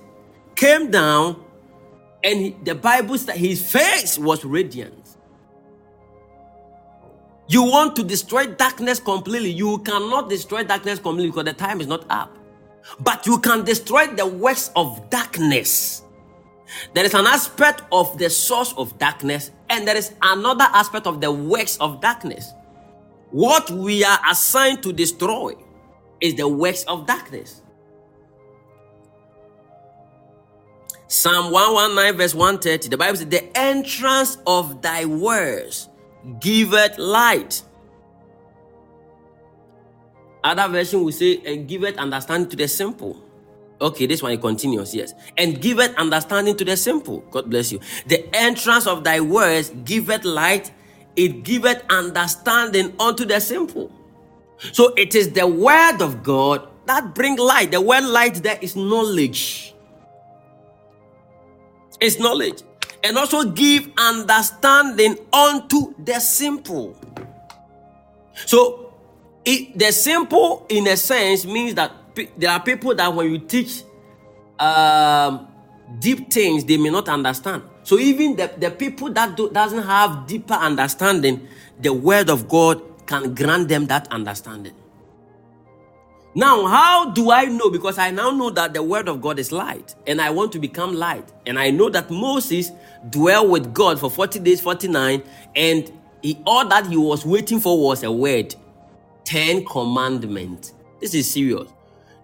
came down, and he, the Bible said his face was radiant. You want to destroy darkness completely. You cannot destroy darkness completely because the time is not up. But you can destroy the works of darkness. There is an aspect of the source of darkness, and there is another aspect of the works of darkness. What we are assigned to destroy is the works of darkness. Psalm 119, verse 130, the Bible says, The entrance of thy words giveth light. Other version will say, and giveth understanding to the simple. Okay, this one it continues, yes. And giveth understanding to the simple. God bless you. The entrance of thy words giveth light, it giveth understanding unto the simple. So it is the word of God that bring light. The word light there is knowledge is knowledge and also give understanding unto the simple. So, it, the simple, in a sense, means that there are people that when you teach um, deep things, they may not understand. So, even the, the people that do, doesn't have deeper understanding, the word of God can grant them that understanding. Now, how do I know? Because I now know that the word of God is light and I want to become light. And I know that Moses dwelled with God for 40 days, 49, and he, all that he was waiting for was a word 10 commandments. This is serious.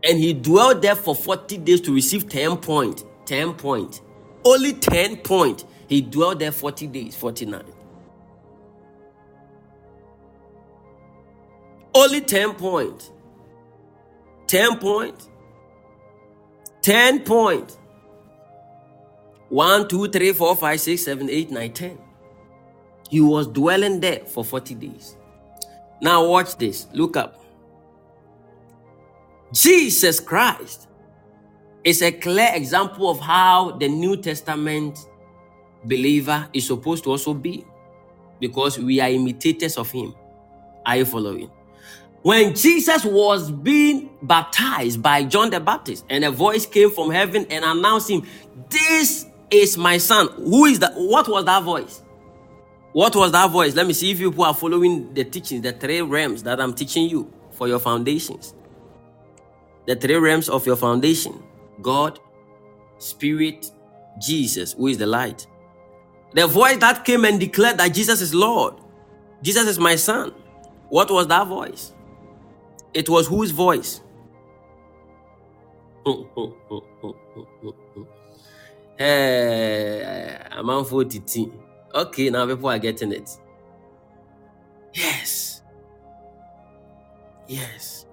And he dwelled there for 40 days to receive 10 point. 10 point. Only 10 point. He dwelled there 40 days, 49. Only 10 point. 10 points. 10 points. 1, 2, 3, 4, 5, 6, 7, 8, 9, 10. He was dwelling there for 40 days. Now, watch this. Look up. Jesus Christ is a clear example of how the New Testament believer is supposed to also be because we are imitators of him. Are you following? When Jesus was being baptized by John the Baptist, and a voice came from heaven and announced him, This is my son. Who is that? What was that voice? What was that voice? Let me see if you people are following the teachings, the three realms that I'm teaching you for your foundations. The three realms of your foundation God, Spirit, Jesus, who is the light. The voice that came and declared that Jesus is Lord, Jesus is my son. What was that voice? It was whose voice? Eh, hey, I'm on 42. Okay, now people are getting it. Yes. Yes.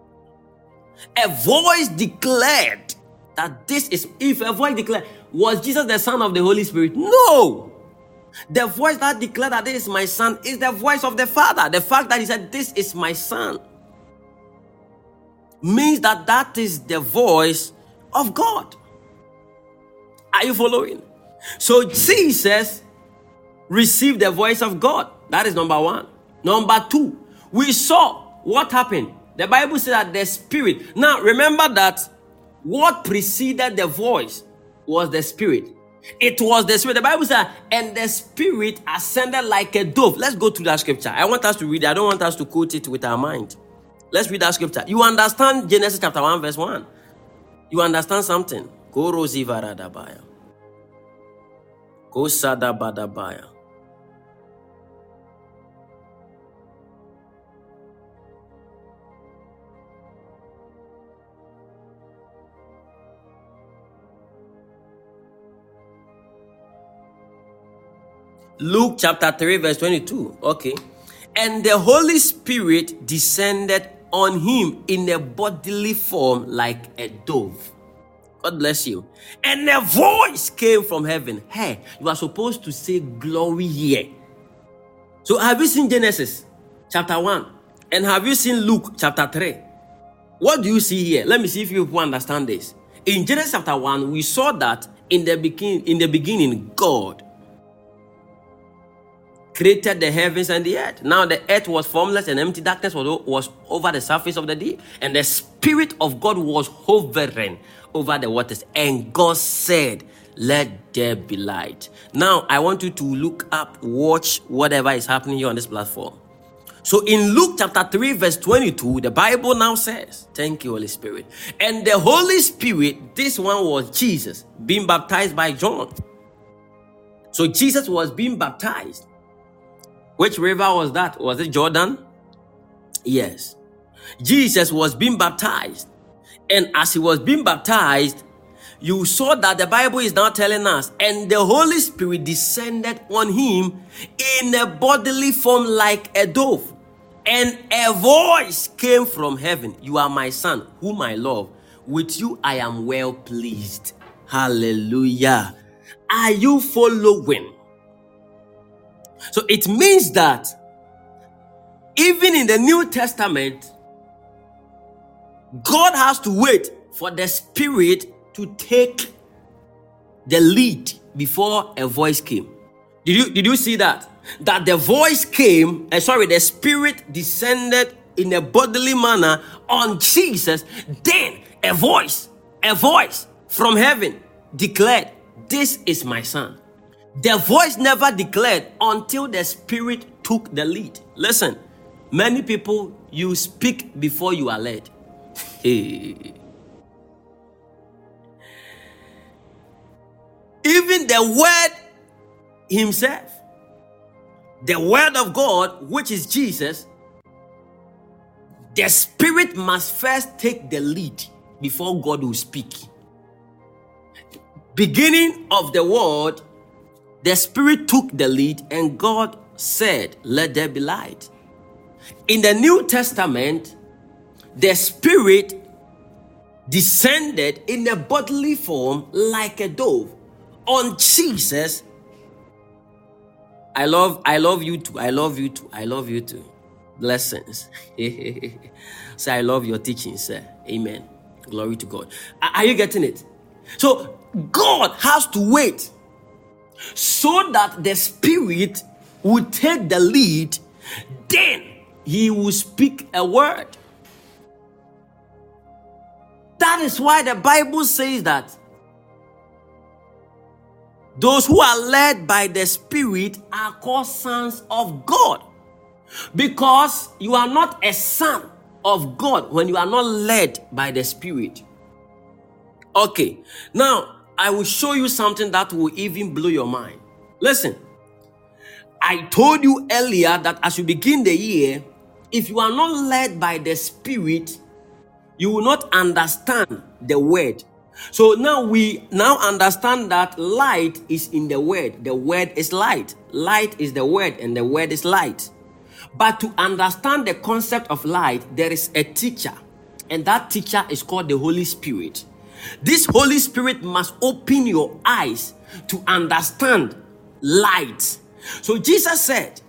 A voice declared that this is, if a voice declared, was Jesus the Son of the Holy Spirit? No. The voice that declared that this is my son is the voice of the Father. The fact that he said, This is my son, means that that is the voice of God. Are you following? So Jesus received the voice of God. That is number one. Number two, we saw what happened. The Bible says that the Spirit. Now remember that what preceded the voice was the Spirit. It was the Spirit. The Bible says, and the Spirit ascended like a dove. Let's go to that scripture. I want us to read it. I don't want us to quote it with our mind. Let's read that scripture. You understand Genesis chapter 1, verse 1. You understand something. Go Rosivaradabaya. Go Sadabadabaya. Luke chapter 3, verse 22. Okay. And the Holy Spirit descended on him in a bodily form like a dove. God bless you. And a voice came from heaven. Hey, you are supposed to say glory here. So, have you seen Genesis chapter 1? And have you seen Luke chapter 3? What do you see here? Let me see if you understand this. In Genesis chapter 1, we saw that in the beginning, in the beginning, God created the heavens and the earth. Now the earth was formless and empty darkness was, was over the surface of the deep, and the Spirit of God was hovering over the waters. And God said, Let there be light. Now I want you to look up, watch whatever is happening here on this platform. So in Luke chapter 3, verse 22, the Bible now says, Thank you, Holy Spirit. And the Holy Spirit, this one was Jesus, being baptized by John. So Jesus was being baptized which river was that? Was it Jordan? Yes. Jesus was being baptized. And as he was being baptized, you saw that the Bible is now telling us, and the Holy Spirit descended on him in a bodily form like a dove. And a voice came from heaven You are my son, whom I love. With you I am well pleased. Hallelujah. Are you following? So it means that even in the New Testament, God has to wait for the Spirit to take the lead before a voice came. Did you did you see that? That the voice came, uh, sorry, the Spirit descended in a bodily manner on Jesus. Then a voice, a voice from heaven declared, This is my son. The voice never declared until the Spirit took the lead. Listen, many people, you speak before you are led. Even the Word Himself, the Word of God, which is Jesus, the Spirit must first take the lead before God will speak. Beginning of the Word the Spirit took the lead and God said, Let there be light. In the New Testament, the Spirit descended in a bodily form like a dove on Jesus. I love, I love you too. I love you too. I love you too. Blessings. Say, I love your teaching, sir. Amen. Glory to God. Are you getting it? So God has to wait so that the Spirit will take the lead, then He will speak a word. That is why the Bible says that Those who are led by the Spirit are called sons of God. Because you are not a son of God when you are not led by the Spirit. Okay, now I will show you something that will even blow your mind. Listen, I told you earlier that as you begin the year, if you are not led by the Spirit, you will not understand the word. So now we now understand that light is in the word. The word is light. Light is the word, and the word is light. But to understand the concept of light, there is a teacher, and that teacher is called the Holy Spirit. This Holy Spirit must open your eyes to understand light. So Jesus said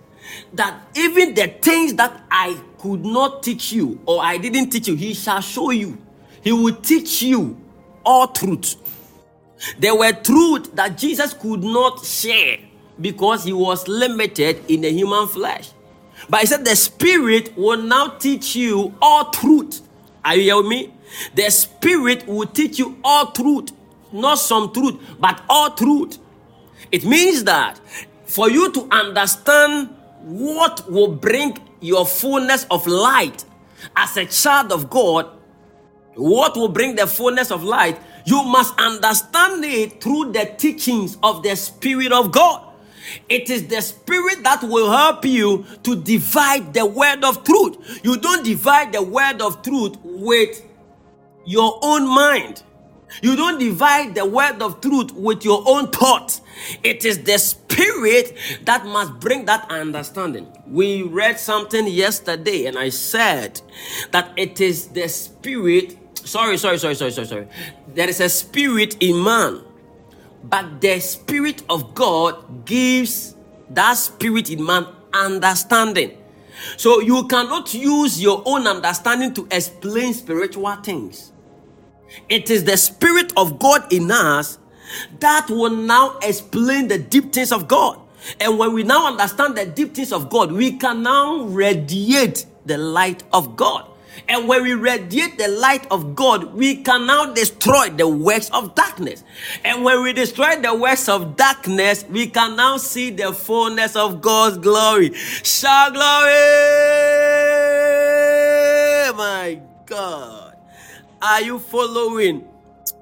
that even the things that I could not teach you or I didn't teach you, He shall show you. He will teach you all truth. There were truth that Jesus could not share because he was limited in the human flesh. But he said the spirit will now teach you all truth. Are you hearing me? The spirit will teach you all truth, not some truth, but all truth. It means that for you to understand what will bring your fullness of light as a child of God, what will bring the fullness of light, you must understand it through the teachings of the Spirit of God. It is the Spirit that will help you to divide the word of truth. You don't divide the word of truth with your own mind. You don't divide the word of truth with your own thought. It is the spirit that must bring that understanding. We read something yesterday, and I said that it is the spirit. Sorry, sorry, sorry, sorry, sorry, sorry. There is a spirit in man, but the spirit of God gives that spirit in man understanding. So you cannot use your own understanding to explain spiritual things. It is the Spirit of God in us that will now explain the deep things of God. And when we now understand the deep things of God, we can now radiate the light of God. And when we radiate the light of God, we can now destroy the works of darkness. And when we destroy the works of darkness, we can now see the fullness of God's glory. Shout glory! My God. Are you following?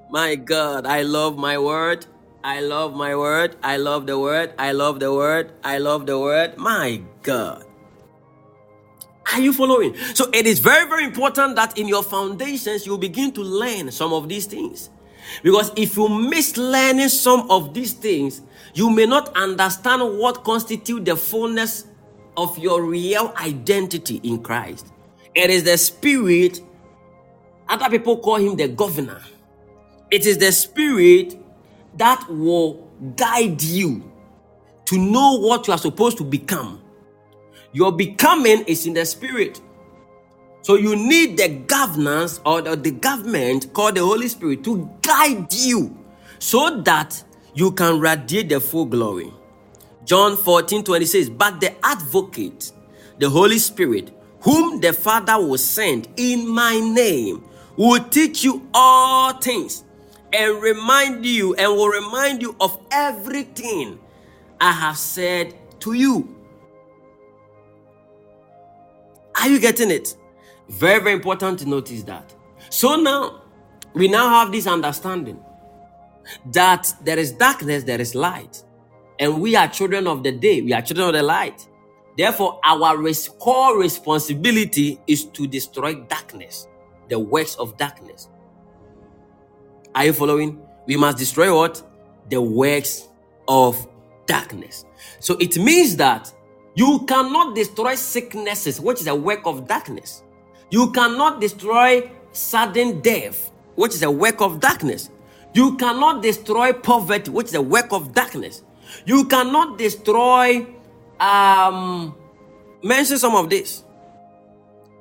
My God, I love my word. I love my word. I love the word. I love the word. I love the word. My God. Are you following? So it is very, very important that in your foundations you begin to learn some of these things. Because if you miss learning some of these things, you may not understand what constitutes the fullness of your real identity in Christ. It is the spirit other people call him the governor. It is the spirit that will guide you to know what you are supposed to become. Your becoming is in the spirit. So you need the governance or the, the government called the Holy Spirit to guide you so that you can radiate the full glory. John 14 26. But the advocate, the Holy Spirit, whom the Father will send in my name, will teach you all things and remind you and will remind you of everything I have said to you. Are you getting it? Very, very important to notice that. So now, we now have this understanding that there is darkness, there is light. And we are children of the day, we are children of the light. Therefore, our core responsibility is to destroy darkness the works of darkness. Are you following? We must destroy what? The works of darkness. So it means that you cannot destroy sicknesses, which is a work of darkness. You cannot destroy sudden death, which is a work of darkness. You cannot destroy poverty, which is a work of darkness. You cannot destroy, um, mention some of this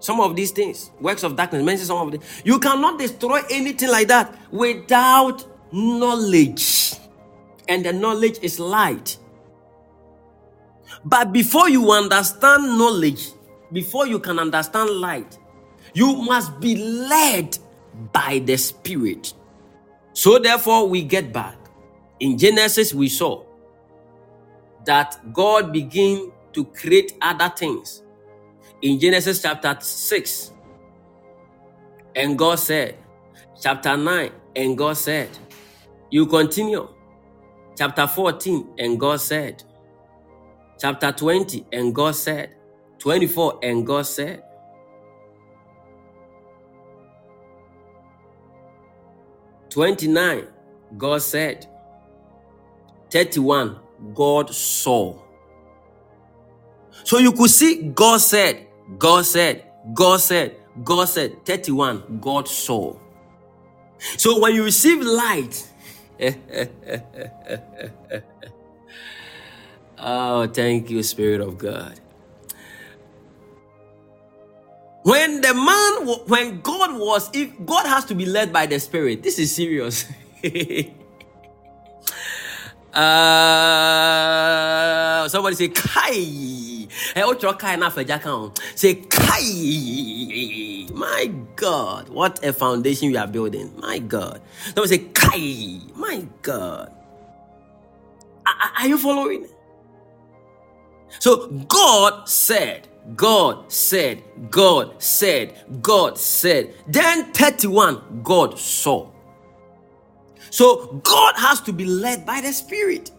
some of these things, works of darkness, mention some of them. You cannot destroy anything like that without knowledge. And the knowledge is light. But before you understand knowledge, before you can understand light, you must be led by the Spirit. So, therefore, we get back In Genesis, we saw that God began to create other things. In Genesis chapter 6, and God said, chapter 9, and God said, you continue. Chapter 14, and God said, chapter 20, and God said, 24, and God said, 29, God said. 31, God saw. So you could see God said, God said, God said, God said. 31, God saw. So when you receive light, oh, thank you, Spirit of God. When the man, when God was, if God has to be led by the Spirit, this is serious. uh, somebody say, Kai. Hey, what your Kai na Say, Kai. My God, what a foundation you are building. My God. Somebody say, Kai. My God. Are, are you following? So God said, God said, God said, God said. Then 31, God saw. So God has to be led by the Spirit.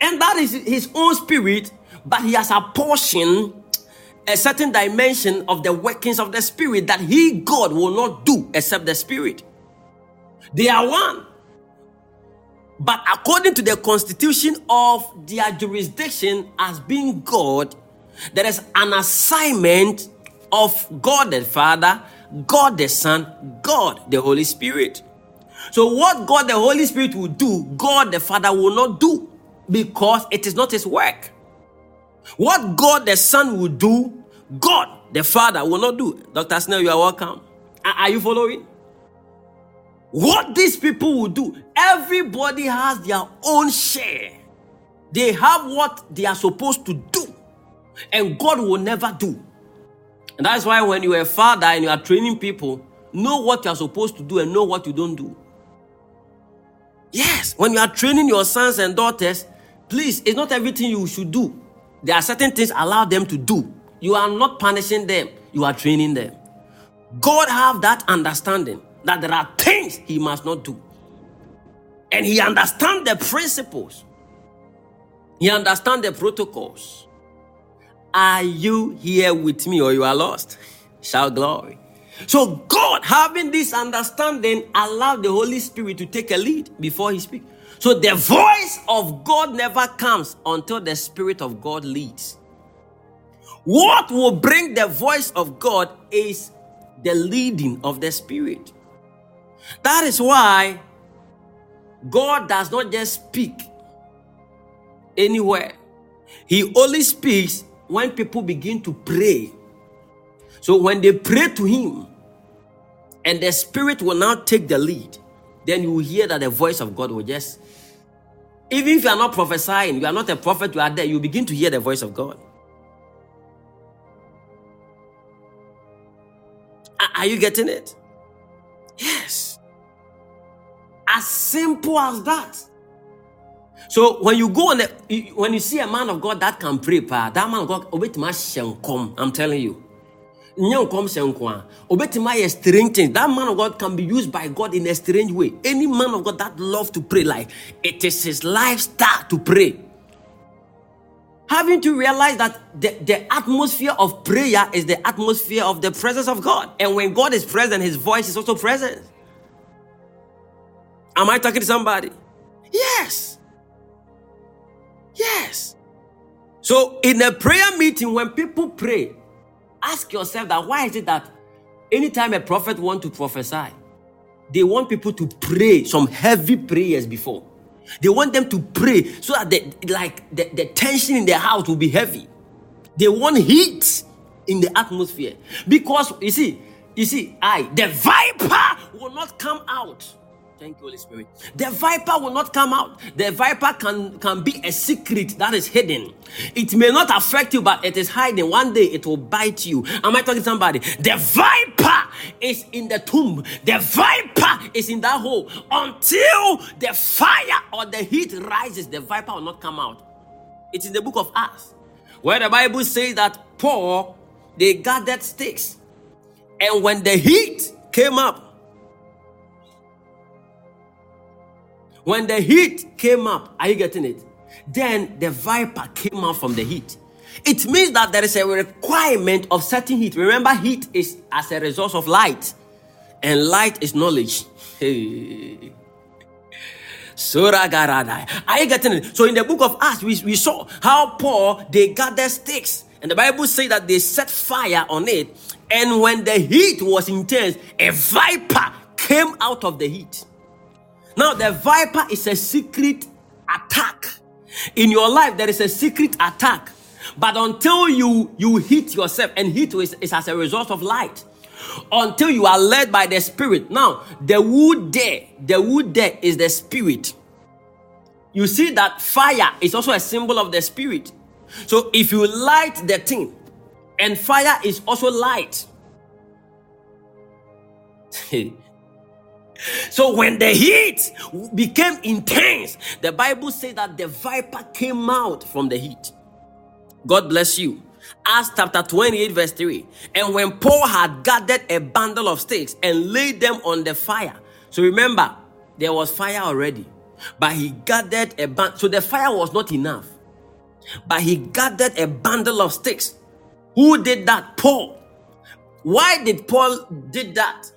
And that is his own spirit, but he has a portion, a certain dimension of the workings of the Spirit that he, God, will not do except the Spirit. They are one. But according to the constitution of their jurisdiction as being God, there is an assignment of God the Father, God the Son, God the Holy Spirit. So, what God the Holy Spirit will do, God the Father will not do because it is not His work. What God the Son will do, God the Father will not do. Dr. Snell, you are welcome. Are you following? What these people will do, everybody has their own share. They have what they are supposed to do and God will never do. And that's why when you're a father and you are training people, know what you are supposed to do and know what you don't do. Yes, when you are training your sons and daughters, please, it's not everything you should do. There are certain things allow them to do. You are not punishing them, you are training them. God have that understanding that there are things he must not do. And he understand the principles. He understand the protocols. Are you here with me or you are lost? Shout glory. So God, having this understanding, allowed the Holy Spirit to take a lead before He speaks. So the voice of God never comes until the Spirit of God leads. What will bring the voice of God is the leading of the Spirit. That is why God does not just speak anywhere, He only speaks when people begin to pray. So when they pray to Him, and the Spirit will now take the lead, then you will hear that the voice of God will just, even if you are not prophesying, you are not a prophet, you are there, you begin to hear the voice of God. Are you getting it? Yes. As simple as that. So when you go on when you see a man of God that can pray, that man of God. I'm telling you. That man of God can be used by God in a strange way. Any man of God that loves to pray, like it is his lifestyle to pray. Having to realize that the, the atmosphere of prayer is the atmosphere of the presence of God. And when God is present, his voice is also present. Am I talking to somebody? Yes. Yes. So, in a prayer meeting, when people pray, ask yourself that why is it that anytime a prophet want to prophesy, they want people to pray some heavy prayers before. They want them to pray so that the, like the, the tension in their house will be heavy. They want heat in the atmosphere because you see, you see, I the viper will not come out Thank you, Holy Spirit. The viper will not come out. The viper can, can be a secret that is hidden. It may not affect you, but it is hiding. One day it will bite you. Am I talking to somebody? The viper is in the tomb. The viper is in that hole. Until the fire or the heat rises, the viper will not come out. It's in the book of Acts, where the Bible says that Paul, they gathered sticks. And when the heat came up, When the heat came up, are you getting it? Then the viper came out from the heat. It means that there is a requirement of certain heat. Remember, heat is as a result of light, and light is knowledge. Hey. Are you getting it? So in the book of Acts, we, we saw how Paul they gathered sticks, and the Bible says that they set fire on it. And when the heat was intense, a viper came out of the heat. Now, the viper is a secret attack. In your life, there is a secret attack. But until you you hit yourself, and hit is, is as a result of light. Until you are led by the spirit. Now, the wood there, the wood there is the spirit. You see that fire is also a symbol of the spirit. So if you light the thing, and fire is also light. So when the heat became intense, the Bible says that the viper came out from the heat. God bless you. Acts chapter 28, verse 3. And when Paul had gathered a bundle of sticks and laid them on the fire. So remember, there was fire already. But he gathered a bundle. So the fire was not enough. But he gathered a bundle of sticks. Who did that? Paul. Why did Paul did that?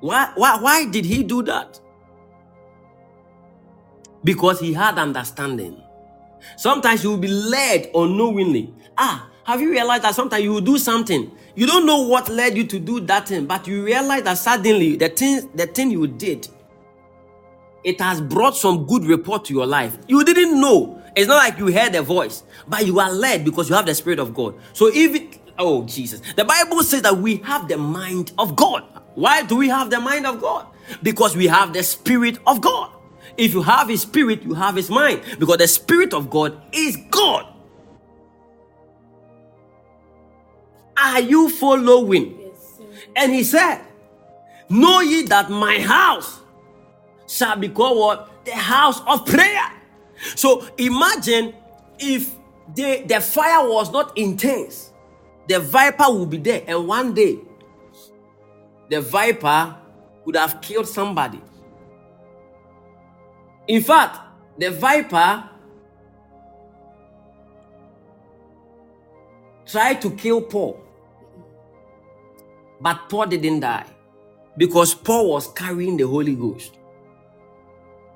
Why, why, why did he do that? Because he had understanding. Sometimes you will be led unknowingly. Ah, have you realized that sometimes you will do something? You don't know what led you to do that thing, but you realize that suddenly the thing, the thing you did, it has brought some good report to your life. You didn't know. It's not like you heard a voice, but you are led because you have the Spirit of God. So even oh Jesus, the Bible says that we have the mind of God. Why do we have the mind of God? Because we have the Spirit of God. If you have His Spirit, you have His mind. Because the Spirit of God is God. Are you following? Yes, and He said, Know ye that my house shall be called what? The house of prayer. So imagine if the, the fire was not intense, the viper would be there, and one day the viper would have killed somebody. In fact, the viper tried to kill Paul, but Paul didn't die because Paul was carrying the Holy Ghost.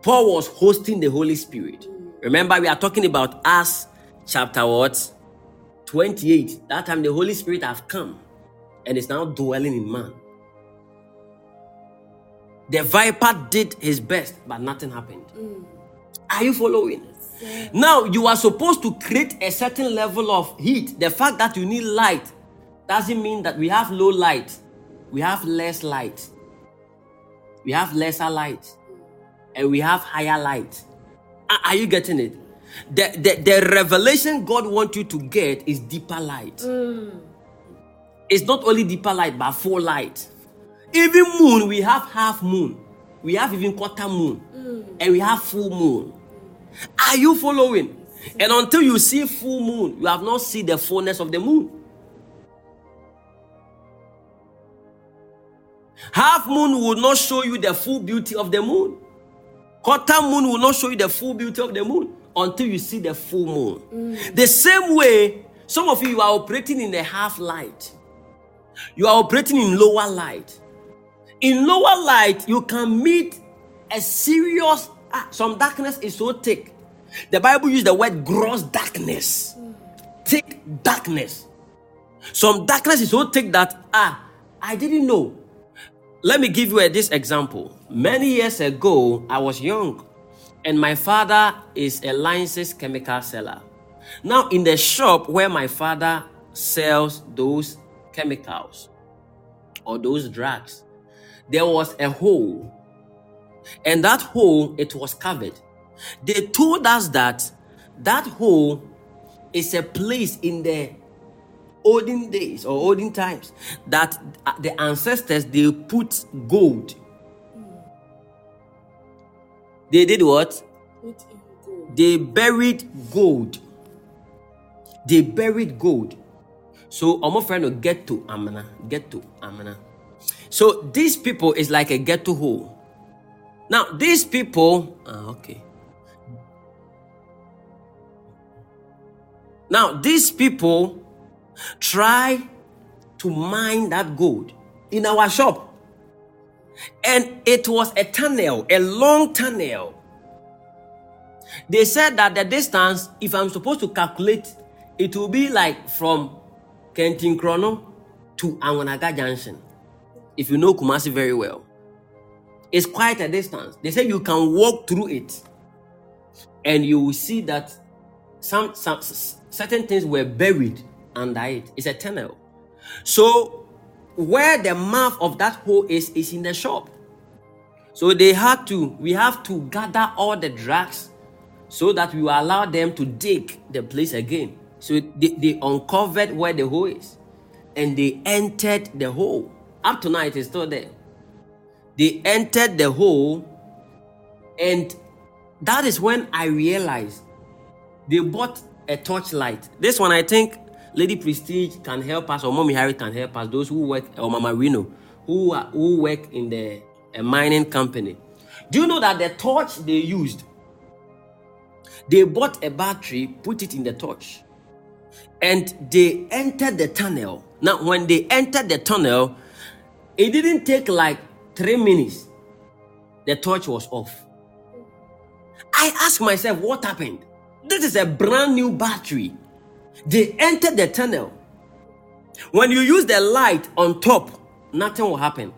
Paul was hosting the Holy Spirit. Remember, we are talking about us, chapter what? 28. That time the Holy Spirit have come and is now dwelling in man. The viper did his best, but nothing happened. Mm. Are you following? Yes, now, you are supposed to create a certain level of heat. The fact that you need light doesn't mean that we have low light, we have less light. We have lesser light, and we have higher light. Are you getting it? The, the, the revelation God wants you to get is deeper light. Mm. It's not only deeper light, but full light. Even moon, we have half moon. We have even quarter moon. Mm. And we have full moon. Are you following? And until you see full moon, you have not seen the fullness of the moon. Half moon will not show you the full beauty of the moon. Quarter moon will not show you the full beauty of the moon until you see the full moon. Mm. The same way, some of you, you are operating in the half light. You are operating in lower light in lower light, you can meet a serious, ah, some darkness is so thick. The Bible uses the word gross darkness, thick darkness. Some darkness is so thick that, ah, I didn't know. Let me give you a, this example. Many years ago, I was young, and my father is a licensed chemical seller. Now, in the shop where my father sells those chemicals or those drugs, there was a hole, and that hole it was covered. They told us that that hole is a place in the olden days or olden times that the ancestors they put gold. They did what? Put in gold. They buried gold. They buried gold. So I'm friend will get to Amana. Get to Amana. So these people is like a ghetto hole. Now these people, ah, okay. Now these people try to mine that gold in our shop, and it was a tunnel, a long tunnel. They said that the distance, if I'm supposed to calculate, it will be like from Kentinkrono to Anganaga Junction. If you know Kumasi very well, it's quite a distance. They say you can walk through it and you will see that some, some certain things were buried under it. It's a tunnel. So where the mouth of that hole is is in the shop. So they had to, we have to gather all the drugs so that we will allow them to dig the place again. So they, they uncovered where the hole is and they entered the hole. Up to now, it is still there. They entered the hole, and that is when I realized they bought a torchlight. This one, I think Lady Prestige can help us, or Mommy Harry can help us. Those who work, or Mama Reno, who are, who work in the a mining company. Do you know that the torch they used? They bought a battery, put it in the torch, and they entered the tunnel. Now, when they entered the tunnel, it didn't take like three minutes. The torch was off. I asked myself, what happened? This is a brand new battery. They entered the tunnel. When you use the light on top, nothing will happen.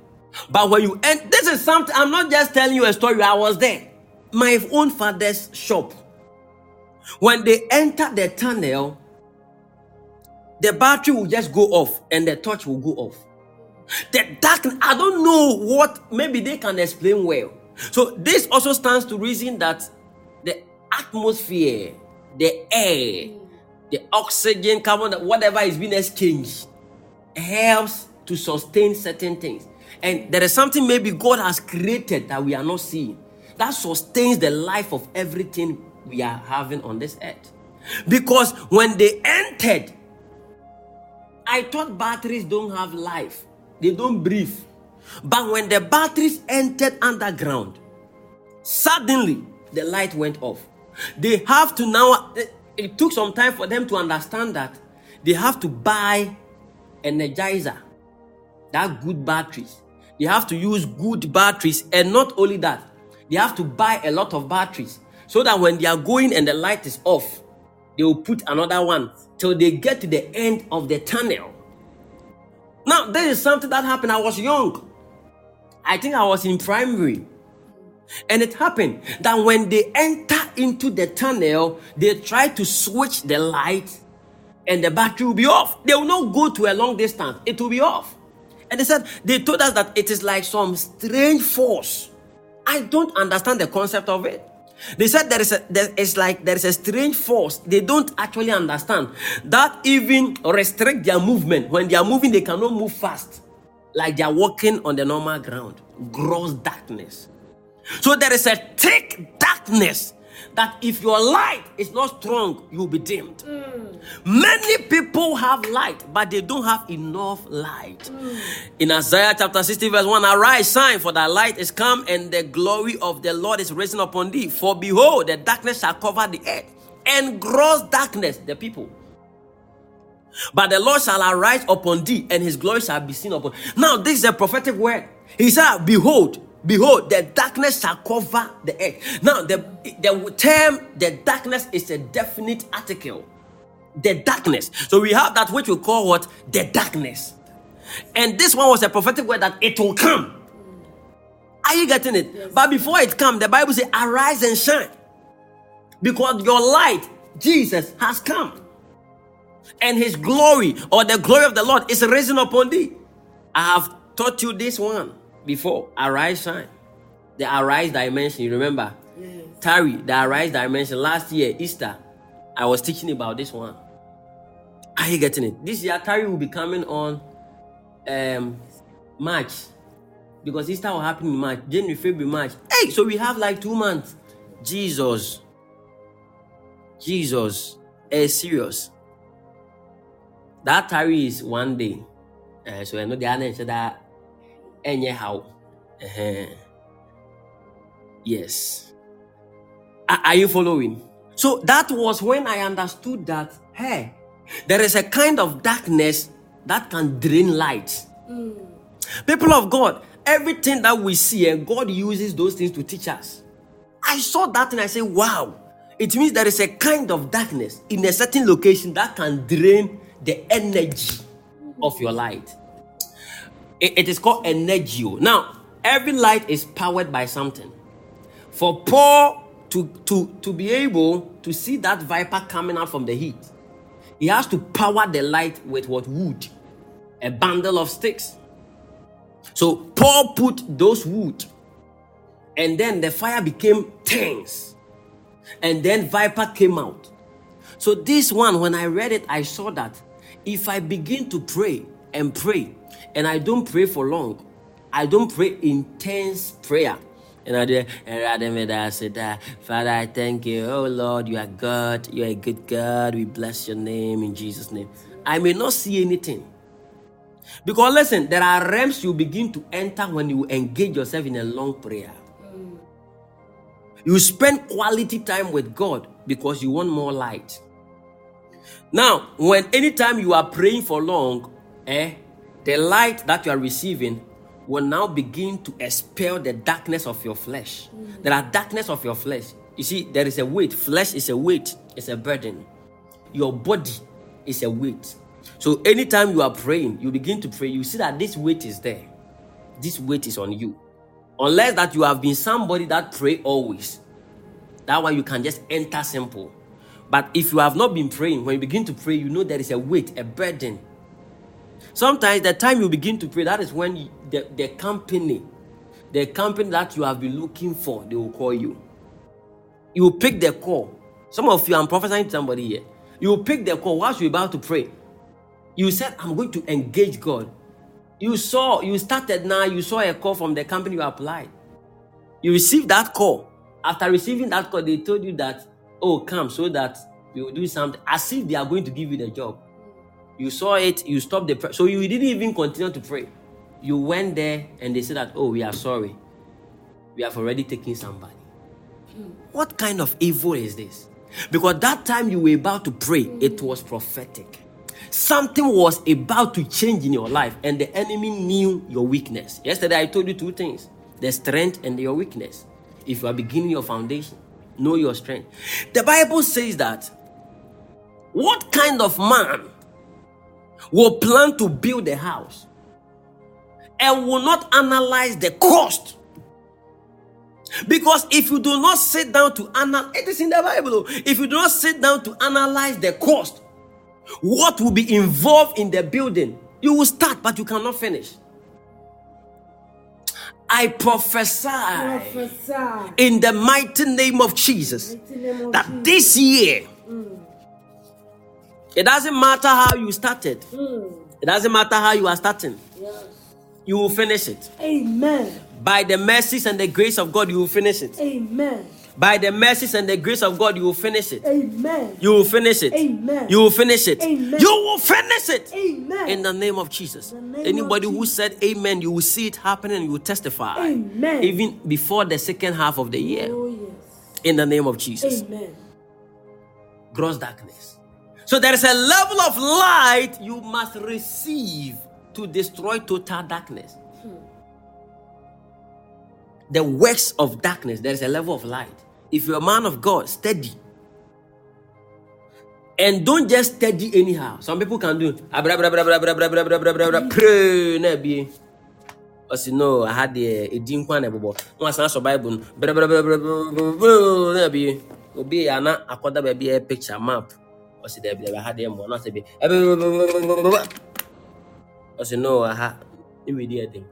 But when you end, this is something, I'm not just telling you a story, I was there. My own father's shop. When they enter the tunnel, the battery will just go off and the torch will go off. The dark, I don't know what, maybe they can explain well. So this also stands to reason that the atmosphere, the air, the oxygen, carbon, whatever is being exchanged, helps to sustain certain things. And there is something maybe God has created that we are not seeing that sustains the life of everything we are having on this earth. Because when they entered, I thought batteries don't have life, they don't breathe. But when the batteries entered underground, suddenly the light went off. They have to now, eh, it took some time for them to understand that they have to buy energizer, that good batteries. They have to use good batteries, and not only that, they have to buy a lot of batteries so that when they are going and the light is off, they will put another one till they get to the end of the tunnel. Now, there is something that happened. I was young. I think I was in primary. And it happened that when they enter into the tunnel, they try to switch the light and the battery will be off. They will not go to a long distance, it will be off. And they said, they told us that it is like some strange force. I don't understand the concept of it. They said there is a there is like there is a strange force they don't actually understand that even restrict their movement. When they are moving, they cannot move fast, like they are walking on the normal ground. Gross darkness. So there is a thick darkness that if your light is not strong, you'll be dimmed. Many people have light, but they don't have enough light. In Isaiah chapter 60, verse 1, arise, shine, for thy light is come, and the glory of the Lord is risen upon thee. For behold, the darkness shall cover the earth, and gross darkness the people. But the Lord shall arise upon thee, and his glory shall be seen upon. Now, this is a prophetic word. He said, Behold, behold, the darkness shall cover the earth. Now, the, the term the darkness is a definite article. The darkness. So we have that which we call what? The darkness. And this one was a prophetic word that it will come. Are you getting it? But before it come, the Bible says, arise and shine. Because your light, Jesus, has come and his glory or the glory of the Lord is risen upon thee. I have taught you this one before arise shine. The arise dimension you remember? Yes. tarry the arise dimension. Last year easter i was teaching about this one. Are you getting it? This year tarry will be coming on um march. Because easter will happen in march january february march. Hey so we have like two months. Jesus. Jesus eh serious. That tarry is one day. Uh, so i know the other said that anyhow yes. Are, are you following? So that was when i understood that hey there is a kind of darkness that can drain light. Hmm. People of god everything that we see and god uses those things to teach us. I saw that and i said wow. It means there is a kind of darkness in a certain location that can drain the energy of your light it, it is called energio. Now, every light is powered by something. For Paul to, to, to be able to see that viper coming out from the heat, he has to power the light with what wood, a bundle of sticks. So Paul put those wood, and then the fire became tense, and then viper came out. So this one, when I read it, I saw that if I begin to pray and pray, and I don't pray for long, I don't pray intense prayer. And I did, and I said, that, Father, I thank you. Oh Lord, you are God. You are a good God. We bless your name in Jesus' name. I may not see anything. Because listen, there are realms you begin to enter when you engage yourself in a long prayer. You spend quality time with God because you want more light. Now, when anytime you are praying for long, eh, the light that you are receiving will now begin to expel the darkness of your flesh. There are darkness of your flesh. You see, there is a weight. Flesh is a weight, it's a burden. Your body is a weight. So anytime you are praying, you begin to pray, you see that this weight is there. This weight is on you. Unless that you have been somebody that pray always. That one you can just enter simple. But if you have not been praying, when you begin to pray, you know there is a weight, a burden. Sometimes the time you begin to pray, that is when you- the, the company, the company that you have been looking for, they will call you. You will pick the call. Some of you, I'm prophesying to somebody here. You will pick the call whilst you're about to pray. You said, I'm going to engage God. You saw, you started now, you saw a call from the company you applied. You received that call. After receiving that call, they told you that, oh, come so that we will do something as if they are going to give you the job. You saw it, you stopped the prayer. So you didn't even continue to pray. You went there and they said that, oh, we are sorry. We have already taken somebody. What kind of evil is this? Because that time you were about to pray, it was prophetic. Something was about to change in your life, and the enemy knew your weakness. Yesterday, I told you two things the strength and your weakness. If you are beginning your foundation, know your strength. The Bible says that what kind of man will plan to build a house and will not analyze the cost? Because if you do not sit down to analyze, it is in the Bible. If you do not sit down to analyze the cost, what will be involved in the building, you will start, but you cannot finish. I prophesy Prophesy. in the mighty name of Jesus name of that Jesus. this year, mm. It doesn't matter how you started, Mm. it doesn't matter how you are starting, Yes. you will finish it. Amen. By the mercies and the grace of God, you will finish it. Amen. By the mercies and the grace of God, you will finish it. Amen. You will finish it. Amen. You will finish it. Amen. You will finish it. Amen. In the name of Jesus. Name Anybody of who Jesus. said amen, you will see it happening and you will testify. Amen. Even before the second half of the year. Oh, yes. In the name of Jesus. Amen. Gross darkness. So there is a level of light you must receive to destroy total darkness. The works of darkness, there is a level of light. If you're a man of God, steady. And don't just steady anyhow. Some people can do abra, abra, abra, abra, abra, abra, abra, abra, abra, abra, abra, pray na no aha deɛ edi nkwa na ɛbobɔ. Wɔn asan asɔ Bible no bra, bra, bra, bra, bra, bra, bra, na be. Obi ana akɔda baabi yɛ picture map. Ɔsi dɛbi dɛbi aha deɛ mbɔ na ɔsi bi bra, bra. Ɔsi no ah, aha ewi di ɛdin.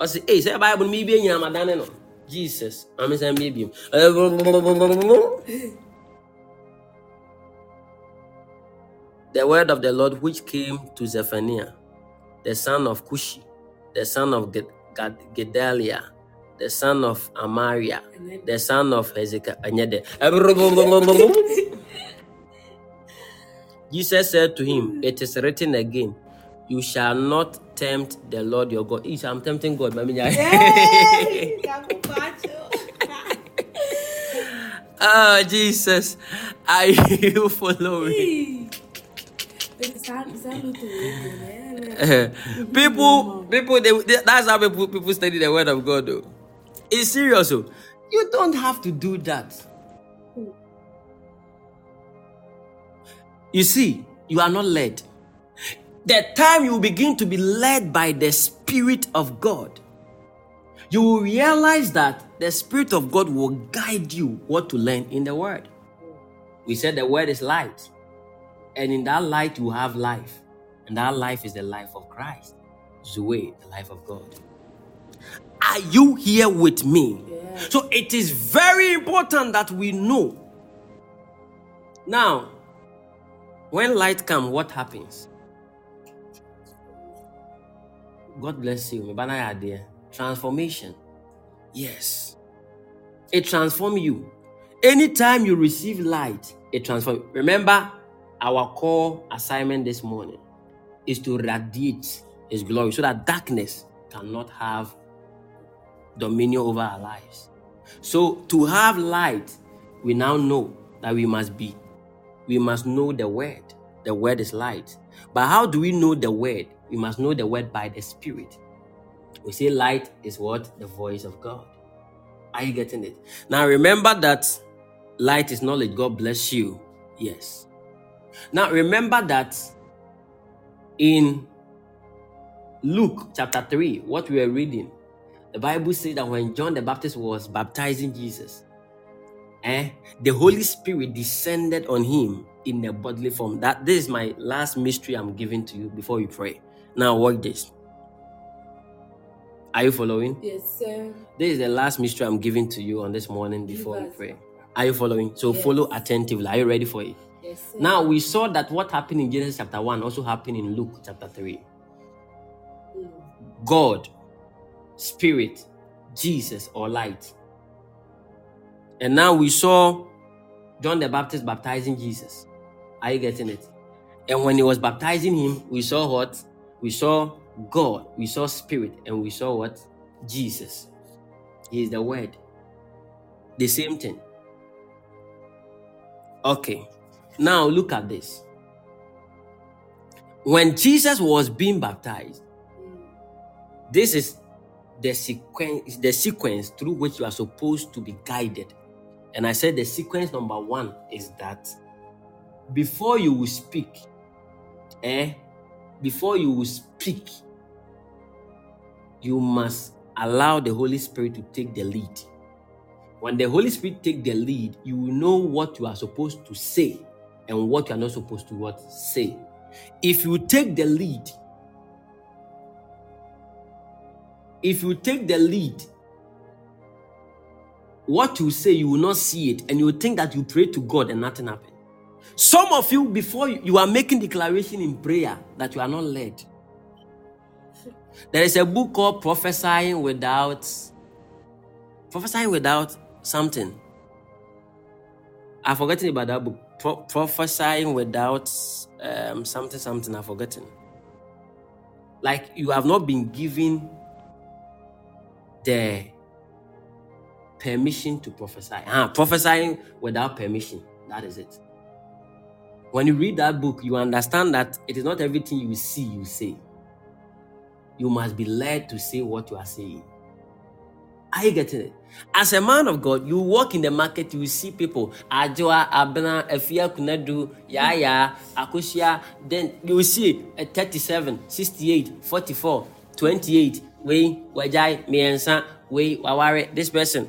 ɔsi ee eh, sɛ bible no mi bi enyina ma dane no jesus maame sɛ mi ebiem the word of the lord which came to zephaniah the son of cushi the son of gedaliah the son of amariah the son of hezekiah jesus said to him it is written again you shall not tempt the lord your god i'm tempting god mami oh ah, jesus are you following Sabe, sabe tudo, né? people, people, they, they- that's how people, people study the word of God. Though it's serious. Oh, you don't have to do that. You see, you are not led. The time you begin to be led by the Spirit of God, you will realize that the Spirit of God will guide you what to learn in the Word. We said the Word is light, and in that light you have life, and that life is the life of Christ, Zoe, the life of God. Are you here with me? Yeah. So it is very important that we know. Now, when light comes, what happens? God bless you. Idea. Transformation. Yes. It transforms you. Anytime you receive light, it transforms. Remember, our core assignment this morning is to radiate His glory so that darkness cannot have dominion over our lives. So, to have light, we now know that we must be, we must know the word. The word is light. But how do we know the word? We must know the word by the Spirit. We say light is what? The voice of God. Are you getting it? Now remember that light is knowledge. God bless you. Yes. Now remember that in Luke chapter 3, what we are reading, the Bible says that when John the Baptist was baptizing Jesus, eh, the Holy Spirit descended on him in a bodily form. That this is my last mystery I'm giving to you before we pray. Now watch this. Are you following? Yes, sir. This is the last mystery I'm giving to you on this morning before we pray. Are you following? So Yes. follow attentively. Are you ready for it? Yes, sir. Now we saw that what happened in Genesis chapter 1 also happened in Luke chapter 3. Mm. God, Spirit, Jesus, or light. And now we saw John the Baptist baptizing Jesus. Are you getting it? And when he was baptizing him, we saw what? We saw God, we saw Spirit, and we saw what? Jesus. He is the Word. The same thing. Okay. Now look at this. When Jesus was being baptized, this is the sequence the sequence through which you are supposed to be guided. And i said the sequence number one is that before you will speak eh before you will speak you must allow the holy spirit to take the lead. When the holy spirit take the lead you will know what you are supposed to say and what you are not supposed to what say. If you take the lead if you take the lead, what you say, you will not see it, and you will think that you pray to God and nothing happened. Some of you, before you, are making declaration in prayer that you are not led. There is a book called Prophesying Without Prophesying Without something. I've forgotten about that book. Pro- prophesying without um, something, something. I've forgotten. Like you have not been given the permission to prophesy. Ah, prophesying without permission. That is it. When you read that book, you understand that it is not everything you see you say. You must be led to say what you are saying. Are you getting it? As a man of God, you walk in the market, you see people. Ajoa, Abna, Efia Kunadu, Yaya, Akushia. Then you see a 37, 68, 44, 28 wei wagyae mmiɛnsa wei waware this person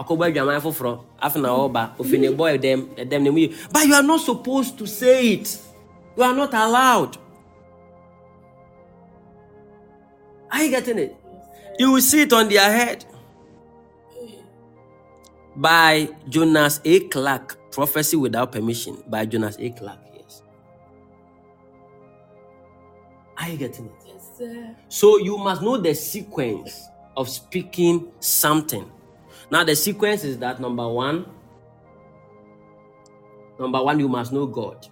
akɔbɔ adwaman foforɔ afei na ɔba ofi ne bɔ ɛdɛm ɛdɛm ne mu yi but you are not supposed to say it. You are not allowed. Are you getting it? You will see it on their head. By Jonas A. Clark prophecy without permission. By Jonas A. Clark yes. Are you getting it? So you must know the sequence of speaking something. Now, the sequence is that number one, number one, you must know God.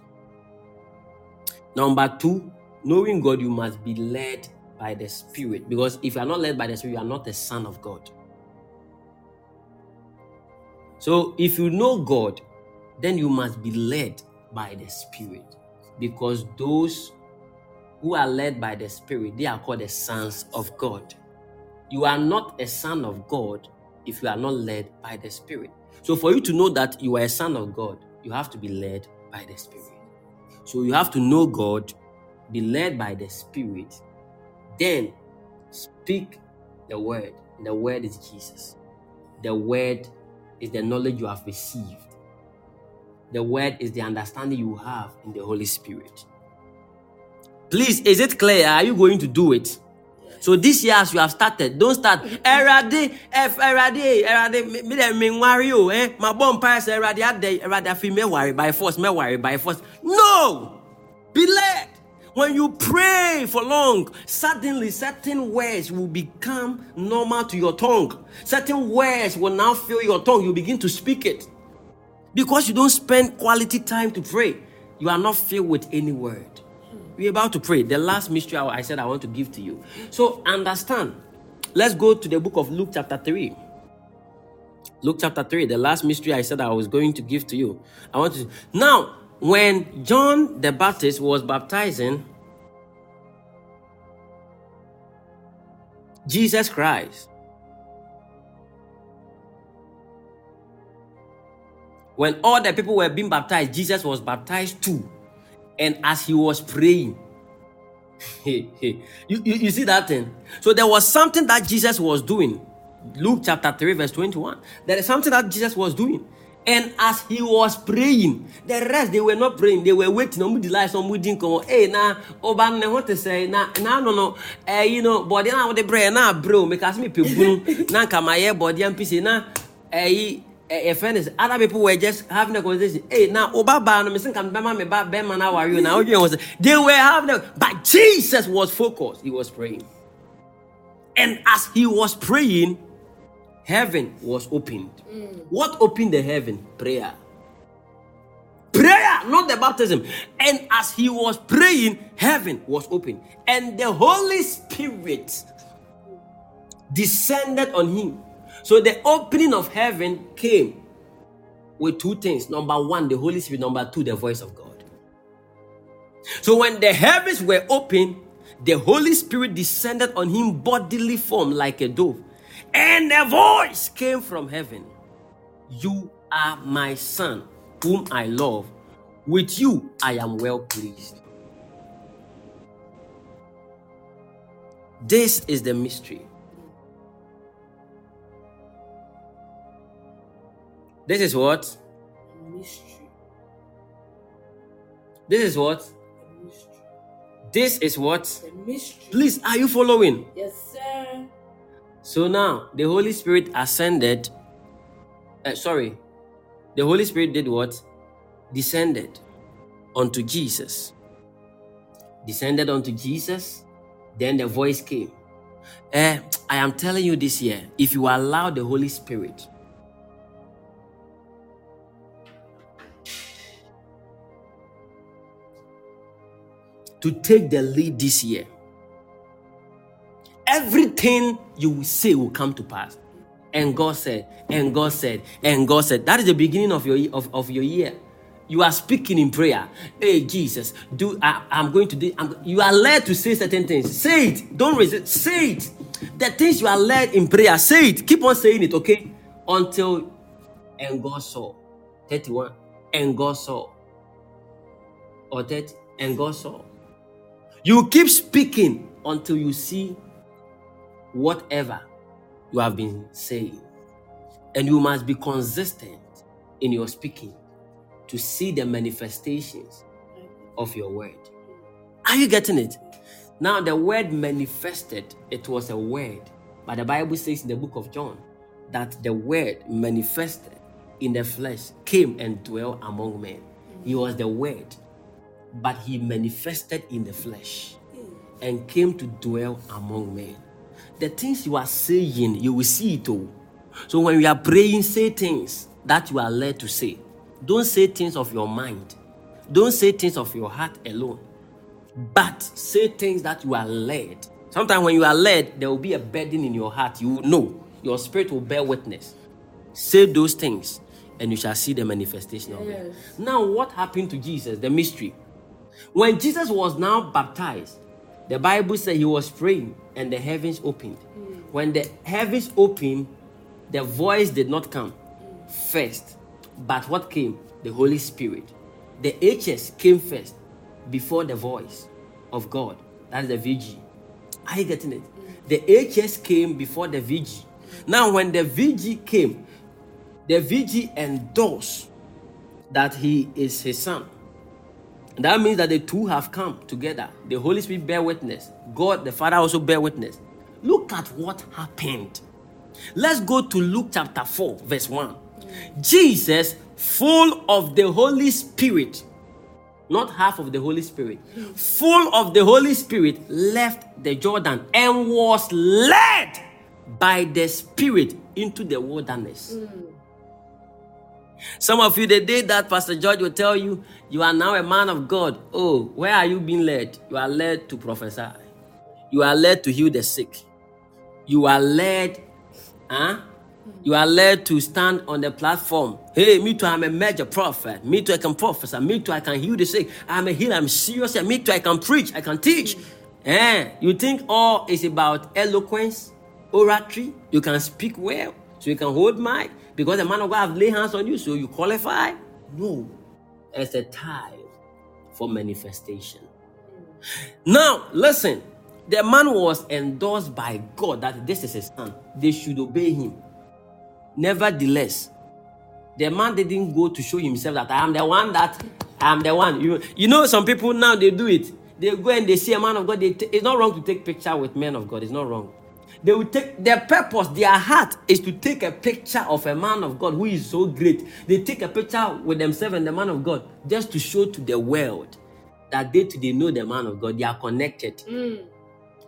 Number two, knowing God, you must be led by the Spirit. Because if you are not led by the Spirit, you are not the son of God. So if you know God, then you must be led by the Spirit. Because those who are led by the Spirit, they are called the sons of God. You are not a son of God if you are not led by the Spirit. So for you to know that you are a son of God, you have to be led by the Spirit. So you have to know God, be led by the Spirit, then speak the word. The word is Jesus. The word is the knowledge you have received. The word is the understanding you have in the Holy Spirit. Please, is it clear? Are you going to do it? So this year, as you have started, don't start. Erade, F, Erade, Erade, me dem me worry o, eh? My bomb pass Erade ade, afi me worry by force, me worry by force. No, be led. When you pray for long, suddenly certain words will become normal to your tongue. Certain words will now fill your tongue. You begin to speak it. Because you don't spend quality time to pray, you are not filled with any word. We're about to pray. The last mystery I said I want to give to you. So understand. Let's go to the book of Luke, chapter 3. Luke chapter 3, the last mystery I said I was going to give to you. I want to now when John the Baptist was baptizing Jesus Christ, when all the people were being baptized, Jesus was baptized too. And as he was praying, you, you, you see that thing? So there was something that Jesus was doing. Luke chapter 3, verse 21. There is something that Jesus was doing. And as he was praying, the rest they were not praying, they were waiting. on the light, some didn't come. Hey, na oban ne what to say? Na na no no. Eh, you know, body na with the bread na bro, make us me people. Na kama ye body and piece na eh a friend is other people were just having a conversation. Hey, now Obaba no missing come bema me ba bema are you?" now. was they were having a, but Jesus was focused. He was praying. And as he was praying, heaven was opened. Mm. What opened the heaven? Prayer. Prayer, not the baptism. And as he was praying, heaven was open. And the Holy Spirit descended on him. So the opening of heaven came with two things. Number one, the Holy Spirit. Number two, the voice of God. So when the heavens were open, the Holy Spirit descended on him bodily form like a dove. And a voice came from heaven You are my son, whom I love. With you I am well pleased. This is the mystery. This is what? Mystery. This is what? Mystery. This is what? Mystery. Please, are you following? Yes, sir. So now the Holy Spirit ascended. Uh, sorry, the Holy Spirit did what? Descended onto Jesus. Descended onto Jesus. Then the voice came. Eh, I am telling you this year, if you allow the Holy Spirit to take the lead this year, everything you will say will come to pass. And God said, and God said, and God said. That is the beginning of your of, of your year. You are speaking in prayer. Hey Jesus, do I, am going to do. I'm, you are led to say certain things. Say it. Don't resist. Say it. The things you are led in prayer. Say it. Keep on saying it. Okay, until and God saw. Thirty-one. And God saw. Or that and God saw. You keep speaking until you see whatever you have been saying. And you must be consistent in your speaking to see the manifestations of your word. Are you getting it? Now, the word manifested, it was a word. But the Bible says in the book of John that the word manifested in the flesh came and dwelt among men. He was the word, but he manifested in the flesh and came to dwell among men. The things you are saying, you will see it all. So when you are praying, say things that you are led to say. Don't say things of your mind. Don't say things of your heart alone. But say things that you are led. Sometimes when you are led, there will be a burden in your heart. You know. Your spirit will bear witness. Say those things, and you shall see the manifestation of it. Now, what happened to Jesus? The mystery. When Jesus was now baptized, the Bible said he was praying and the heavens opened. Hmm. When the heavens opened, the voice did not come first, but what came? The Holy Spirit. The HS came first before the voice of God. That is the VG. Are you getting it? Hmm. The HS came before the VG. Now, when the VG came, the VG endorsed that he is his son. That means that the two have come together. The Holy Spirit bear witness. God the Father also bear witness. Look at what happened. Let's go to Luke chapter 4, verse 1. Jesus, full of the Holy Spirit, not half of the Holy Spirit, full of the Holy Spirit, left the Jordan and was led by the Spirit into the wilderness. Mm. Some of you, the day that Pastor George will tell you, you are now a man of God. Oh, where are you being led? You are led to prophesy. You are led to heal the sick. You are led, huh? You are led to stand on the platform. Hey, me too, I'm a major prophet. Me too, I can prophesy. Me too, I can heal the sick. I'm a healer. I'm serious. Me too, I can preach. I can teach. Eh, you think all is about eloquence, oratory? You can speak well, so you can hold mic because the man of God have laid hands on you, so you qualify? No, it's a time for manifestation. Now, listen. The man was endorsed by God that this is his son. They should obey him. Nevertheless, the man didn't go to show himself that I am the one that I am the one. You, you know, some people now they do it. They go and they see a man of God. They t- it's not wrong to take picture with men of God. It's not wrong. They will take their purpose, their heart is to take a picture of a man of God who is so great. They take a picture with themselves and the man of God just to show to the world that they they know the man of God. They are connected. Hmm.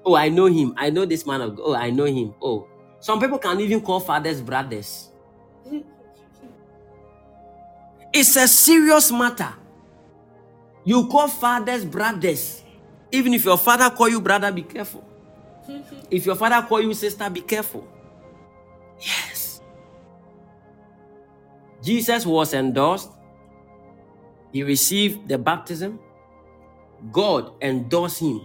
Oh, I know him. I know this man of God. Oh, I know him. Oh, some people can even call fathers brothers. It's a serious matter. You call fathers brothers. Even if your father call you brother, be careful. If your father call you sister, be careful. Yes. Jesus was endorsed. He received the baptism. God endorsed him.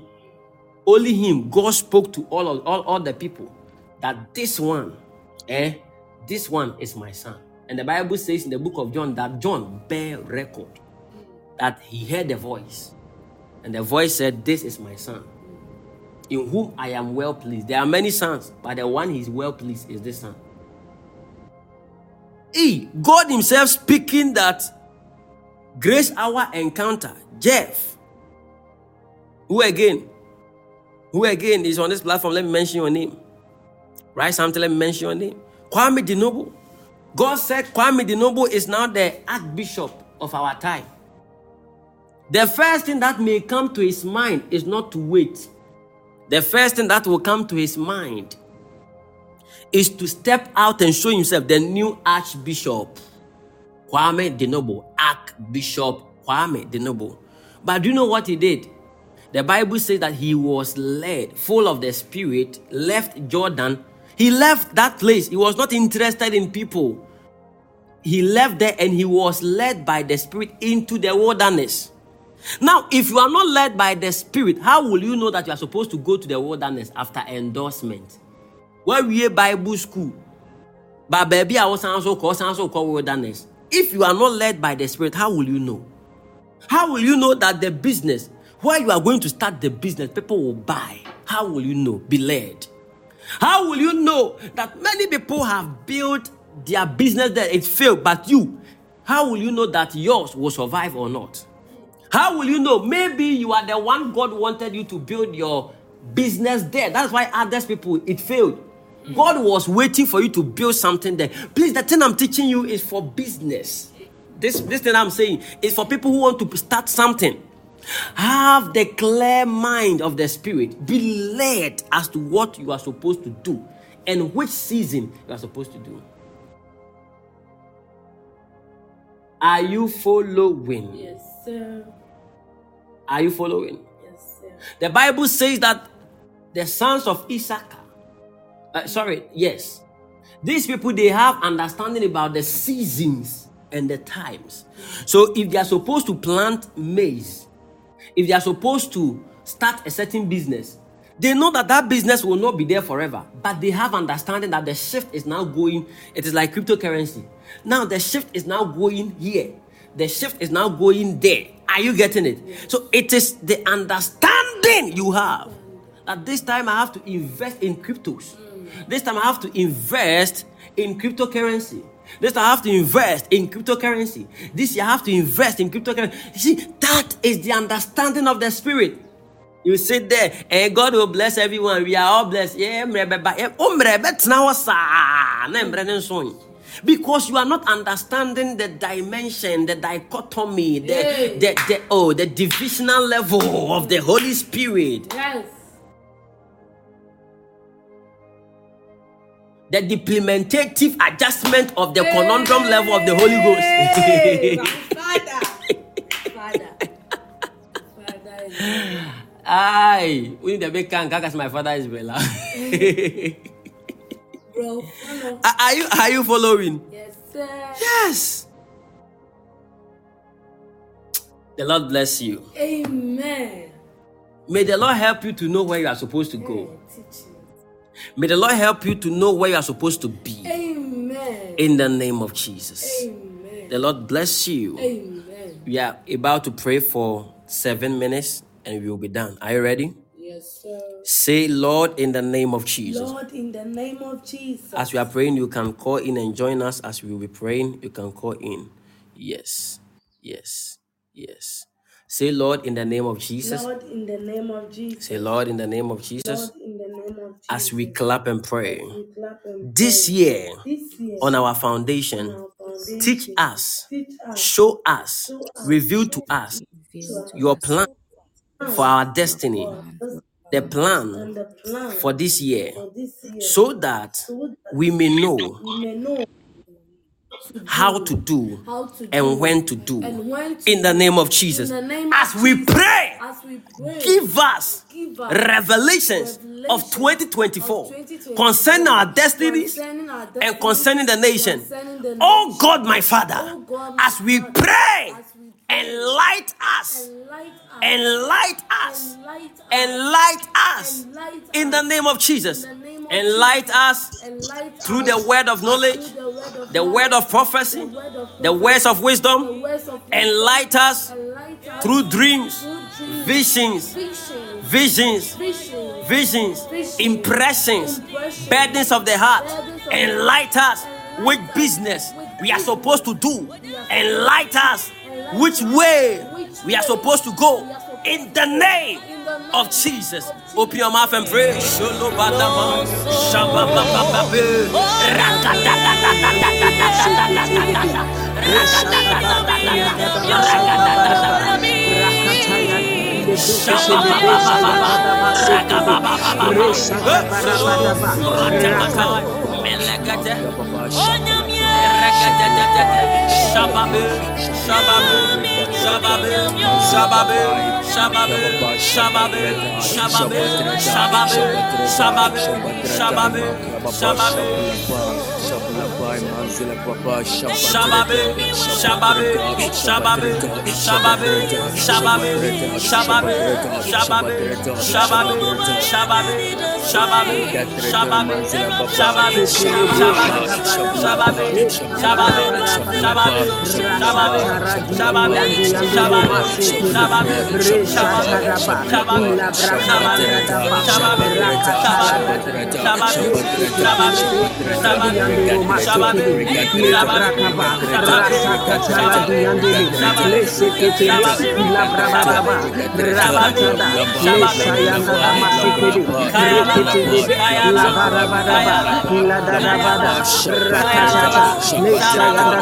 Only him. God spoke to all of all, the people that this one, eh, this one is my son. And the Bible says in the book of John that John bear record that he heard the voice. And the voice said, This is my son, in whom I am well pleased. There are many sons, but the one he's well pleased is this son. E, God Himself speaking that Grace Hour encounter, Jeff. Who again? Who again is on this platform? Let me mention your name. Right? Something, let me mention your name. Kwame Dinobu. God said Kwame Dinobu is now the Archbishop of our time. The first thing that may come to his mind is not to wait. The first thing that will come to his mind is to step out and show himself the new Archbishop Kwame Dinobu, Archbishop Kwame Dinobu. But do you know what he did? The Bible says that he was led, full of the Spirit, left Jordan. He left that place. He was not interested in people. He left there and he was led by the Spirit into the wilderness. Now, if you are not led by the Spirit, how will you know that you are supposed to go to the wilderness after endorsement? Where we Bible school, but baby, I was also called also called wilderness. If you are not led by the Spirit, how will you know? How will you know that the business where you are going to start the business, people will buy? How will you know? Be led. How will you know that many people have built their business that it failed, but you, how will you know that yours will survive or not? How will you know? Maybe you are the one God wanted you to build your business there. That's why others people it failed. God was waiting for you to build something there. Please, the thing I'm teaching you is for business. This this thing I'm saying is for people who want to start something. Have the clear mind of the spirit. Be led as to what you are supposed to do and which season you are supposed to do. Are you following? Yes, sir. Are you following? Yes, sir. The Bible says that the sons of Issachar, uh, sorry, yes, these people they have understanding about the seasons and the times. So if they are supposed to plant maize, if they are supposed to start a certain business, they know that that business will not be there forever, but they have understanding that the shift is now going. It is like cryptocurrency. Now the shift is now going here. The shift is now going there. Are you getting it? So it is the understanding you have that this time I have to invest in cryptos. This time I have to invest in cryptocurrency. This time I have to invest in cryptocurrency. This year I have to invest in cryptocurrency. You see, that is the understanding of the spirit. You sit there and God will bless everyone. We are all blessed. Yeah, eh, mrebe ba- yeah, mrebe tena hɔ saa, na mbrɛ ne nso yi. Because you are not understanding the dimension, the dichotomy, the, Yeah. the, the oh, the divisional level of the Holy Spirit, Yes. the implementative adjustment of the conundrum level of the Holy Ghost. Father. Father. Father is Aye, we need to make can as my father is Bella. bro. Follow. are are you are you following? Yes, sir. Yes. The Lord bless you. Amen. May the Lord help you to know where you are supposed to go. May the Lord help you to know where you are supposed to be. Amen. In the name of Jesus. Amen. The Lord bless you. Amen. We are about to pray for seven minutes and we will be done. Are you ready? Say, Lord, in the name of Jesus. Lord, in the name of Jesus. As we are praying, you can call in and join us as we will be praying. You can call in. Yes, yes, yes. Say, Lord, in the name of Jesus. Lord, in the name of Jesus. Say, Lord, in the name of Jesus. Lord, in the name of Jesus. As we clap and pray. we clap and This pray. year, this year, on our foundation, our foundation, teach us, teach us, show us, show us, reveal to us Reveal to your us plan for our destiny, the plan and the plan for this year, for this year, so that so that we may know we may know how to do how to do and when to do. and when to In the name of Jesus. The name As of we Jesus. pray, as we pray. give us Give us revelations of revelation 2024 of 2024 concerning our destinies concerning our and destinies, concerning the nation. concerning the Oh nation. God, my Father, Oh God, my as we Father, pray, as we pray, Enlight us. Enlight us. Enlight us. In the name of Jesus. Enlight us through the word of knowledge, the word of prophecy, the words of wisdom. Enlight us through dreams, visions, visions, visions, impressions, burdens of the heart. Enlight us with business. we are supposed to do. Enlight us which way we are supposed to go? in the name of Jesus. Open your mouth and pray heart. us Enlight which us business with we are business supposed to do. we are supposed Enlight us Enlight which us way which we are way Rabada, to go.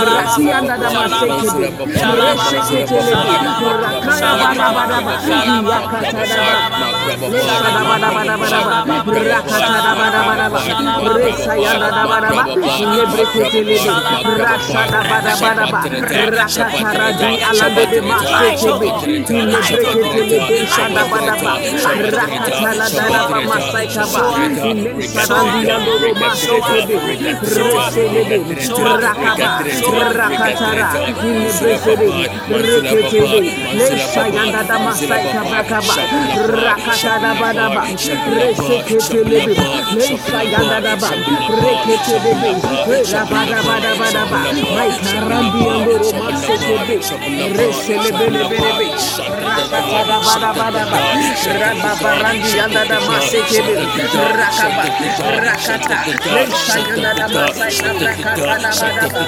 we are supposed In to the go. name In the name of of Jesus. Jesus. Open your mouth and pray. Rakatara, in the British, Rakatara, Leshayanda Damasaka, rakaba rakata da ba da ba rekete le be leisa da ba rekete le be la ba da ba ba mai karambi ando ro ma se te be rese le be le be le be rakata da ba ba da ba raba barandi da ma se te be rakaba rakata leisa yanda da ma se rakata da ba da ba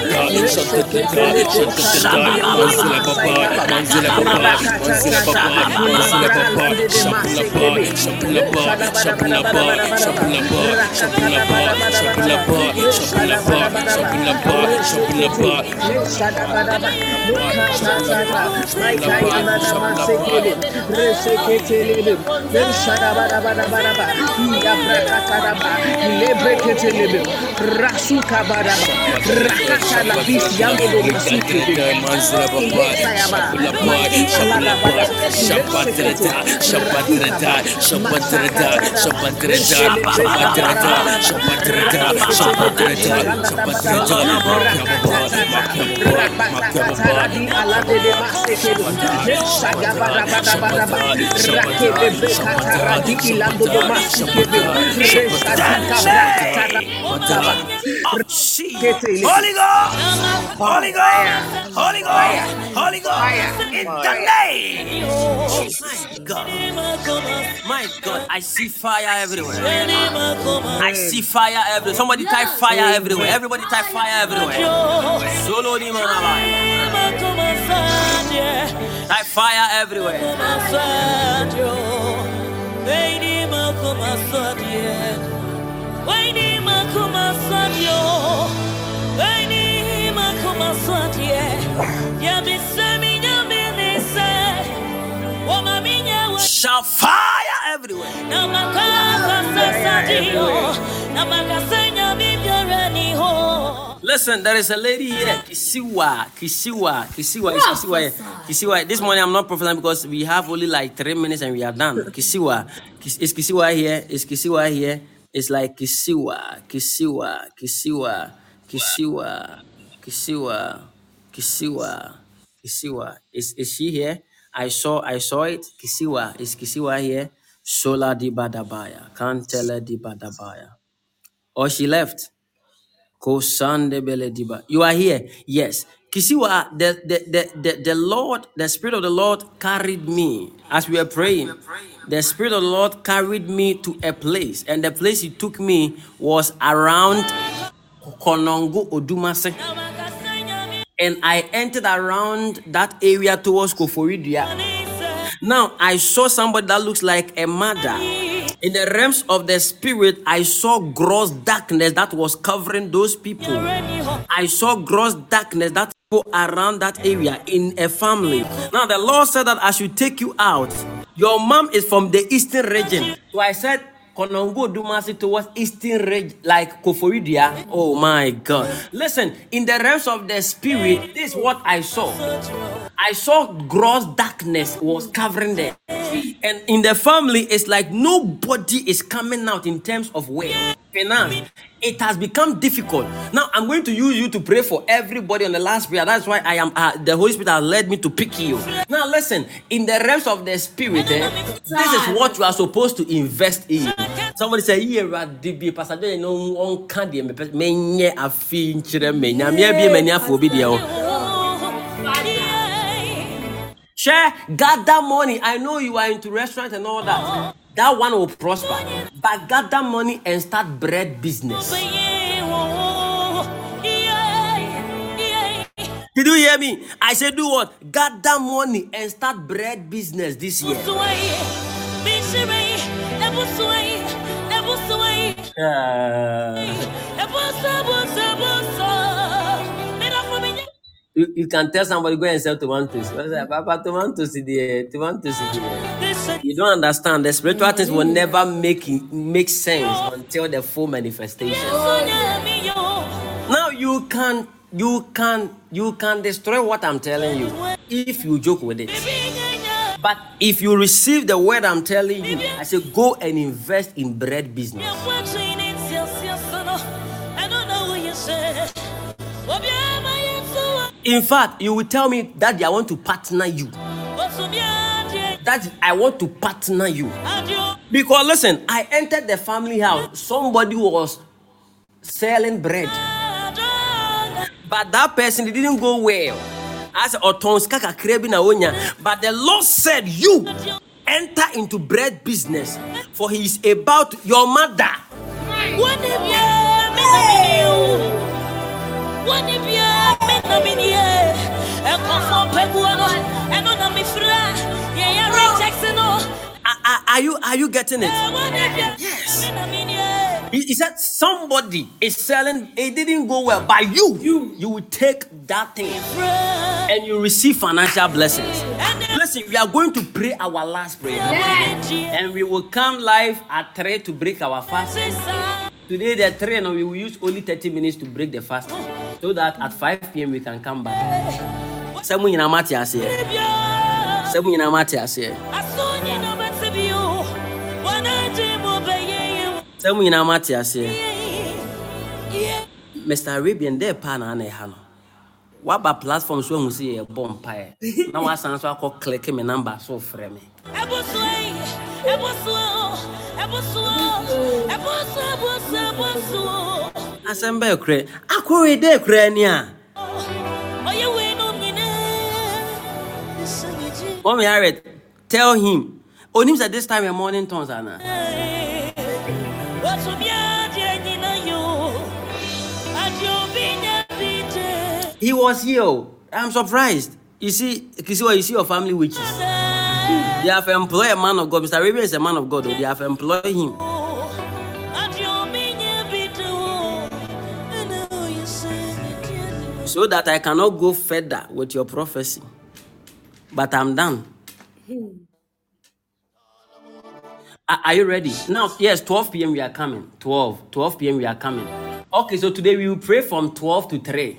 Manzile papa, manzile papa, manzile papa, manzile papa, rabadabadabadaba maikarandi andoro masekebe reselebelebelebe rakatadabadabadaba rababarandi yandada masekebe rakaba rakata leisa yandada masaika rakatadabadaba reseketelebe sarandi andoro masaikaba rakatata Rasuka baraba, rakata la bis yango do shapatrata, shapatrata, Oh, shapatrata, shapatrata, Holy Ghost, Holy Ghost, Holy Ghost, Holy Ghost, in the name. My God. My God, I see fire everywhere. I see fire everywhere. Somebody type fire everywhere. Everybody type fire everywhere. Solo di manaba. Type fire everywhere. Shout fire everywhere. Listen, there is a lady here, Kisiwa, Kisiwa, Kisiwa, is Kisiwa. Kisiwa. This morning I'm not prophesying because we have only like three minutes and we are done. Kisiwa, Kis- is Kisiwa here? Is Kisiwa here? It's like Kisiwa, Kisiwa, Kisiwa, Kisiwa, Kisiwa, Kisiwa, Kisiwa. Is is she here? I saw I saw it. Kisiwa. Is Kisiwa here? Sola di Badabaya. Can't tell her di Badabaya. Or she left. Kosande belediba. You are here. Yes. Kisiwa, uh, the, the, the, the, the Lord, the Spirit of the Lord carried me as we were praying. The Spirit of the Lord carried me to a place, and the place He took me was around Konongo Odumase. And I entered around that area towards Koforidua. Now I saw somebody that looks like a mother. In the realms of the spirit, I saw gross darkness that was covering those people. I saw gross darkness that around that area in a family. Now the Lord said that I should take you out. Your mom is from the eastern region. So I said, Konongo Dumasi towards eastern region, like Koforidua. Oh my God. Listen, in the realms of the spirit, this is what I saw. I saw gross darkness was covering them. And in the family, it's like nobody is coming out in terms of way. finance. It has become difficult. Now I'm going to use you to pray for everybody on the last prayer. That's why I am. Uh, the Holy Spirit has led me to pick you. Now listen. In the realms of the spirit, eh, this is what you are supposed to invest in. Somebody say, "Here, Radibi, Pastor, you know, on candy, me menye afi nchire me nyame bi me nya fo bi de. Share, gather money. I know you are into restaurant and all that. That one will prosper. But gather money and start bread business. Did you hear me? I said, do what? Gather money and start bread business this year. You, you can tell somebody go and sell tomatoes. That? Papa, tomatoes is there. Tomatoes is there. You don't understand. The spiritual things will never make make sense until the full manifestation. Now you can you can you can destroy what I'm telling you if you joke with it. But if you receive the word I'm telling you, I say go and invest in bread business. In fact, you will tell me that I want to partner you. That I want to partner you. Because listen, I entered the family house. Somebody was selling bread. But that person it didn't go well. As. But the Lord said, You enter into bread business, for he is about your mother. Are, you are you getting it? He, he said somebody is selling. It didn't go well, but you. You. You will take that thing and you receive financial blessings. Listen, we are going to pray our last prayer, and we will come live at three to break our fast. Today the three, and we will use only 30 minutes to break the fast, so that at 5 p.m. we can come back. Sẹ́mu nyina ma te aseɛ. Sẹ́mu nyina ma te aseɛ. Sẹ́mu nyina. Mr. Arabian dɛ paa na ana ɛha no. Waba platform so ahu sɛ yɛbɔ mpaeɛ. Na wasan so akɔ click me number so frɛ. Asɛm bɛɛ korɛ. Akɔre dɛ korɛ ni a. Mommy Harriet, tell him. Onim sɛ this time your morning tongues ana. He was here. oh. I'm surprised. You see, you see what you see your family witches. They have employed a man of God. Mr. Arabian is a man of God. They have employed him. so that I cannot go further with your prophecy. But I'm done. Are, are you ready? Now, yes, 12 p.m. we are coming. 12. 12 p.m. we are coming. Okay, so today we will pray from 12 to 3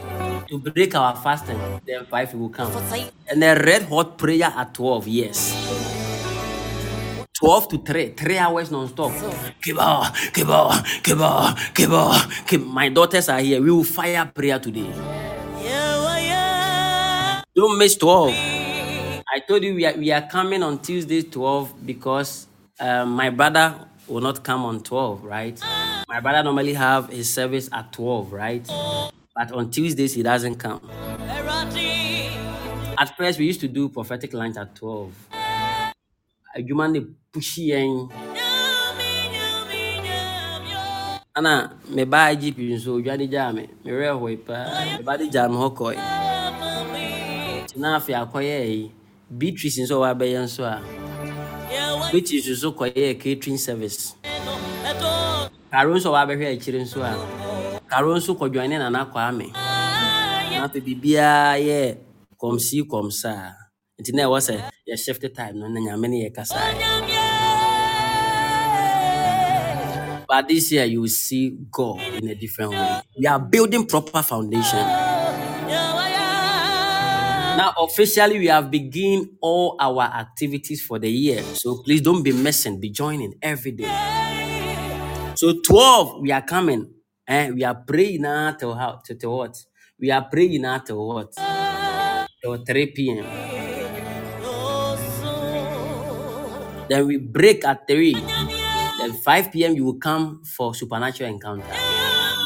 to break our fasting. Then 5 will come. And a red hot prayer at 12, yes. 12 to 3, 3 hours non-stop. Kiba, kiba, kiba, kiba. My daughters are here. We will fire prayer today. Don't miss 12. I told you we are, we are coming on Tuesday 12 because um, my brother will not come on 12, right? My brother normally have his service at 12, right? But on Tuesdays he doesn't come. At first we used to do prophetic lunch at 12. Adwuma ne pushi yɛn. Ana me ba IGP nso odwane gyaa me. Merɛ hɔ paa. Me ba de gyaa me hɔ kɔe. Nti na afei akɔyɛɛ yi. Beatrice nso a wabɛyɛ nso a. Beatrice nso kɔyɛɛ catering service. Karo nso a wabɛhwɛ akyire nso a. Karo nso kɔdwane Nana Kwame. Na afei biribiara yɛ kɔmsi kɔmsaa. Nti na ɛwɔ sɛ yɛ shift time no na nyame ne yɛ kasa. But this year you will see God in a different way. We are building proper foundation. Now, officially, we have begun all our activities for the year. So please don't be missing, be joining every day. So 12, we are coming. And we are praying now till how what? We are praying now till what? Till 3 p.m. Then we break at 3. Then 5 p.m. you will come for supernatural encounter.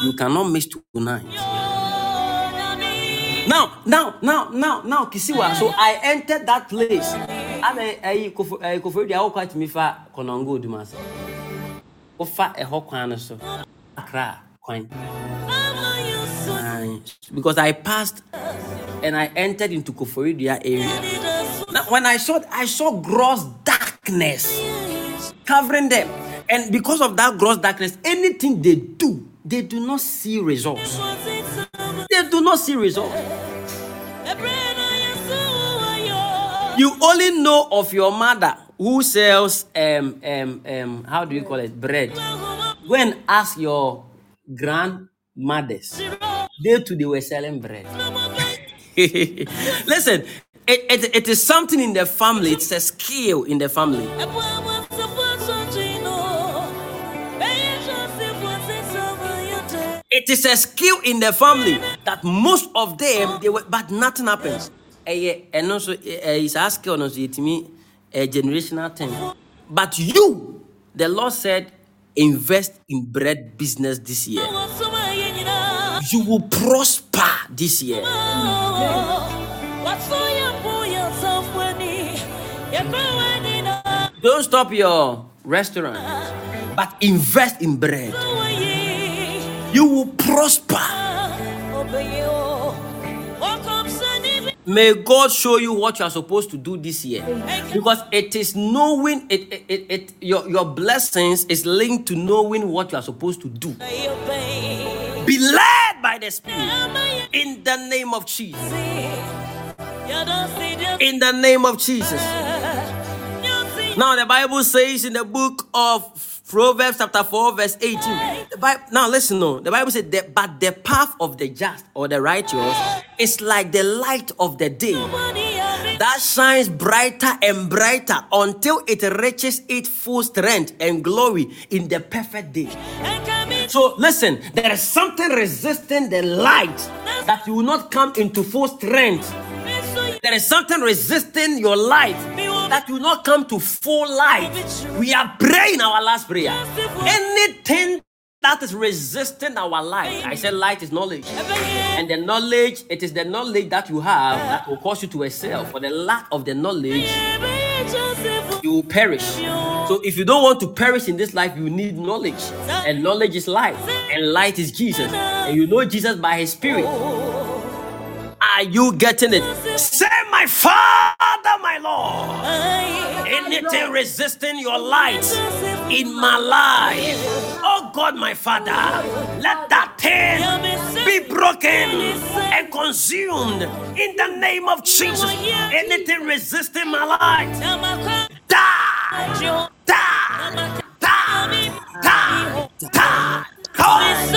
You cannot miss tonight. Now, now, now, now, now, Kisiwa. So I entered that place. I'm a kofori dia quite me fa konongo dumasa. Ofa ɛhɔ kwan so. Accra kwan. Because I passed and I entered into Koforidua area. Now, when I saw, I saw gross darkness covering them, and because of that gross darkness, anything they do, they do not see results. They do not see results. You only know of your mother who sells um um um how do you call it bread. Go and ask your grandmothers. They too they were selling bread. Listen, it, it, it is something in the family, it's a skill in the family. It is a skill in the family that most of them they were, but nothing happens. Eh, And also, it's a skill, also, it me a generational thing. But you, the Lord said, invest in bread business this year. You will prosper this year. Don't stop your restaurant, but invest in bread. You will prosper. May God show you what you are supposed to do this year. Because it is knowing it, it, it, it- your, your blessings is linked to knowing what you are supposed to do. Be led by the Spirit in the name of Jesus. In the name of Jesus. Now the Bible says in the book of Proverbs chapter 4 verse 18. The Bible, now listen no. The Bible said that but the path of the just or the righteous is like the light of the day that shines brighter and brighter until it reaches its full strength and glory in the perfect day. So listen, there is something resisting the light that you will not come into full strength. There is something resisting your light that will not come to full light. We are praying our last prayer. Anything that is resisting our light, I said light is knowledge. And the knowledge, it is the knowledge that you have that will cause you to excel. For the lack of the knowledge, you will perish. So if you don't want to perish in this life, you need knowledge. And knowledge is light. And light is Jesus. And you know Jesus by his spirit. Are you getting it? Say, my Father, my Lord. Anything resisting your light in my life. Oh God, my Father, let that thing be broken and consumed in the name of Jesus. Anything resisting my light, die, die, die, die, die. Oh,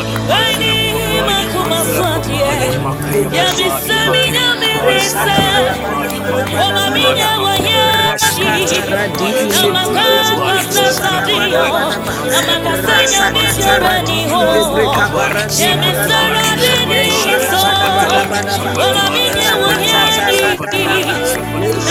Yabisaminya mirisa Omaminya wayashi Namakakwa sasadio Namakasanya misyaraniho Yemisara diniso Omaminya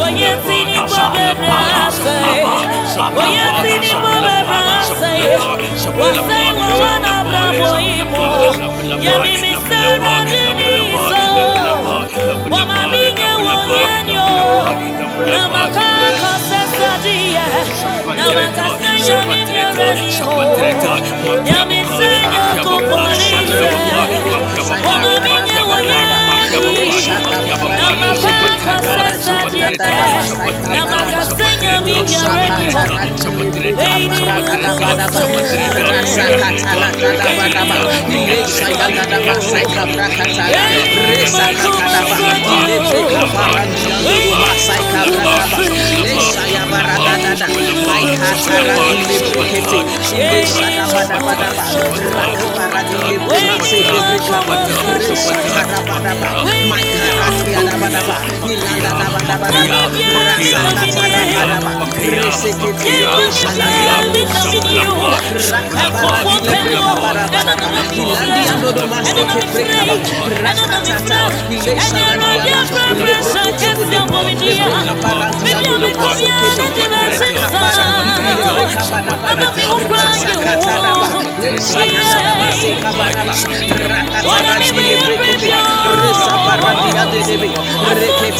Wayetini Bobasa, my what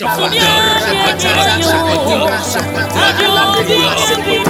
Shabbat have you been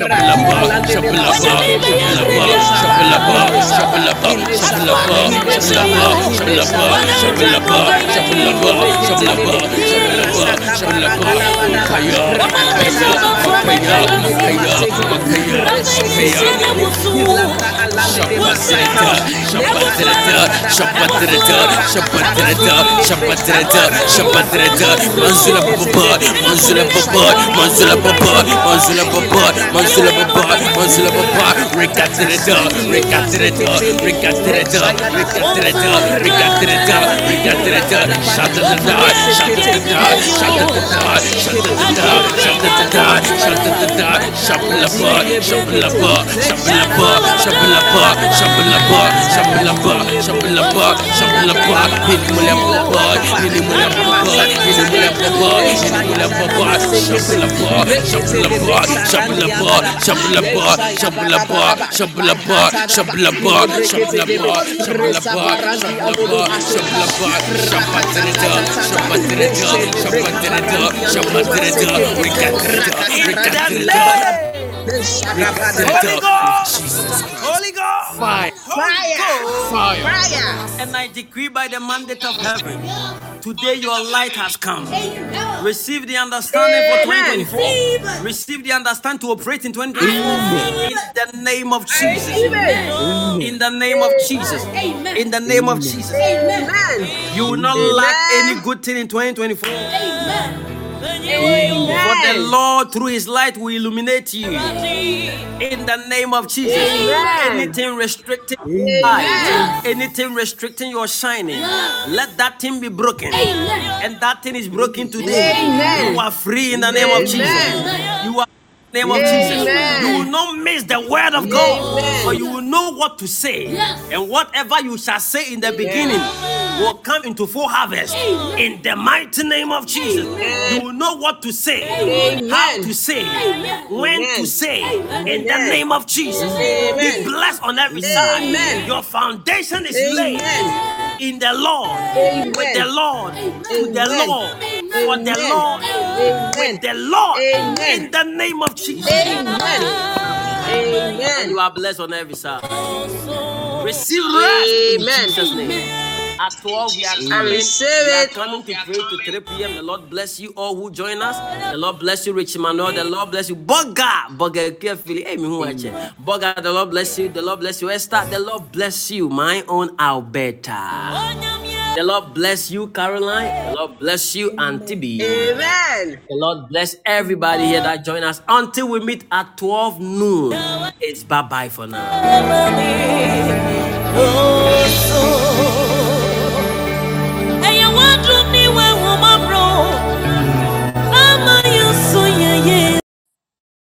شب الأبواب شب الأبواب شب الأبواب شب الأبواب شب الأبواب شب الأبواب شب الأبواب شب الأبواب شب الأبواب شب الأبواب شب الأبواب خيار خيار خيار خيار منزل بابا منزل بابا منزل بابا منزل بابا syllable bar, one syllable bar. Rick got to the door, Rick got to the door, Rick got to the door, Rick got to the door, Rick got to the door, Rick got to the door. Shut the door, shut the door, shut the door, shut the door, shut the door, shut the door. Shuffle the bar, shuffle the bar, shuffle the bar, shuffle the bar, shuffle the bar, shuffle the bar, shuffle the bar, shuffle the bar. Hit him with that bar, hit him with that bar, hit him with that bar, hit him with that bar. The bar, the. Bar, shut the bar, shut the bar, shut the bar, shut the bar, shut the bar, shut the bar, shut the bar. Holy Ghost! Holy Ghost! Fire. Fire! Fire. Fire! And I decree by the mandate of heaven, today your light has come. Receive the understanding for 2024. Receive the understanding to operate in 2024. In the name of Jesus. In the name of Jesus. In the name of Jesus. Amen. You will not lack any good thing in 2024. For the Lord, through His light, will illuminate you. In the name of Jesus. Amen. Anything restricting your light, anything restricting your shining, let that thing be broken. And that thing is broken today. You are free in the name of Jesus. You are name of Jesus. Amen. You will not miss the word of God, Amen. for you will know what to say. And whatever you shall say in the beginning will come into full harvest. In the mighty name of Jesus, you will know what to say, how to say, when to Amen. say. In the name of Jesus, be blessed on every side. Amen. Your foundation is laid Amen. In the Lord, Amen. with the Lord, with the Amen. Lord, for the Lord, Amen. with the Lord, Amen. in the name of Jesus. Amen. Amen. you are blessed on every side. Receive rest in Amen. Jesus' name. At 12, we are I coming. receive we are coming to pray to 3 p.m. The Lord bless you all who join us. The Lord bless you, Rich Emmanuel. The Lord bless you, Boga. Boga, carefully. Hey, me who I check. Boga, the Lord bless you. The Lord bless you, Esther. The Lord bless you, my own Alberta. The Lord bless you, Caroline. The Lord bless you, Auntie B. Amen. The Lord bless everybody here that join us until we meet at 12 noon. It's bye bye for now. Oh, so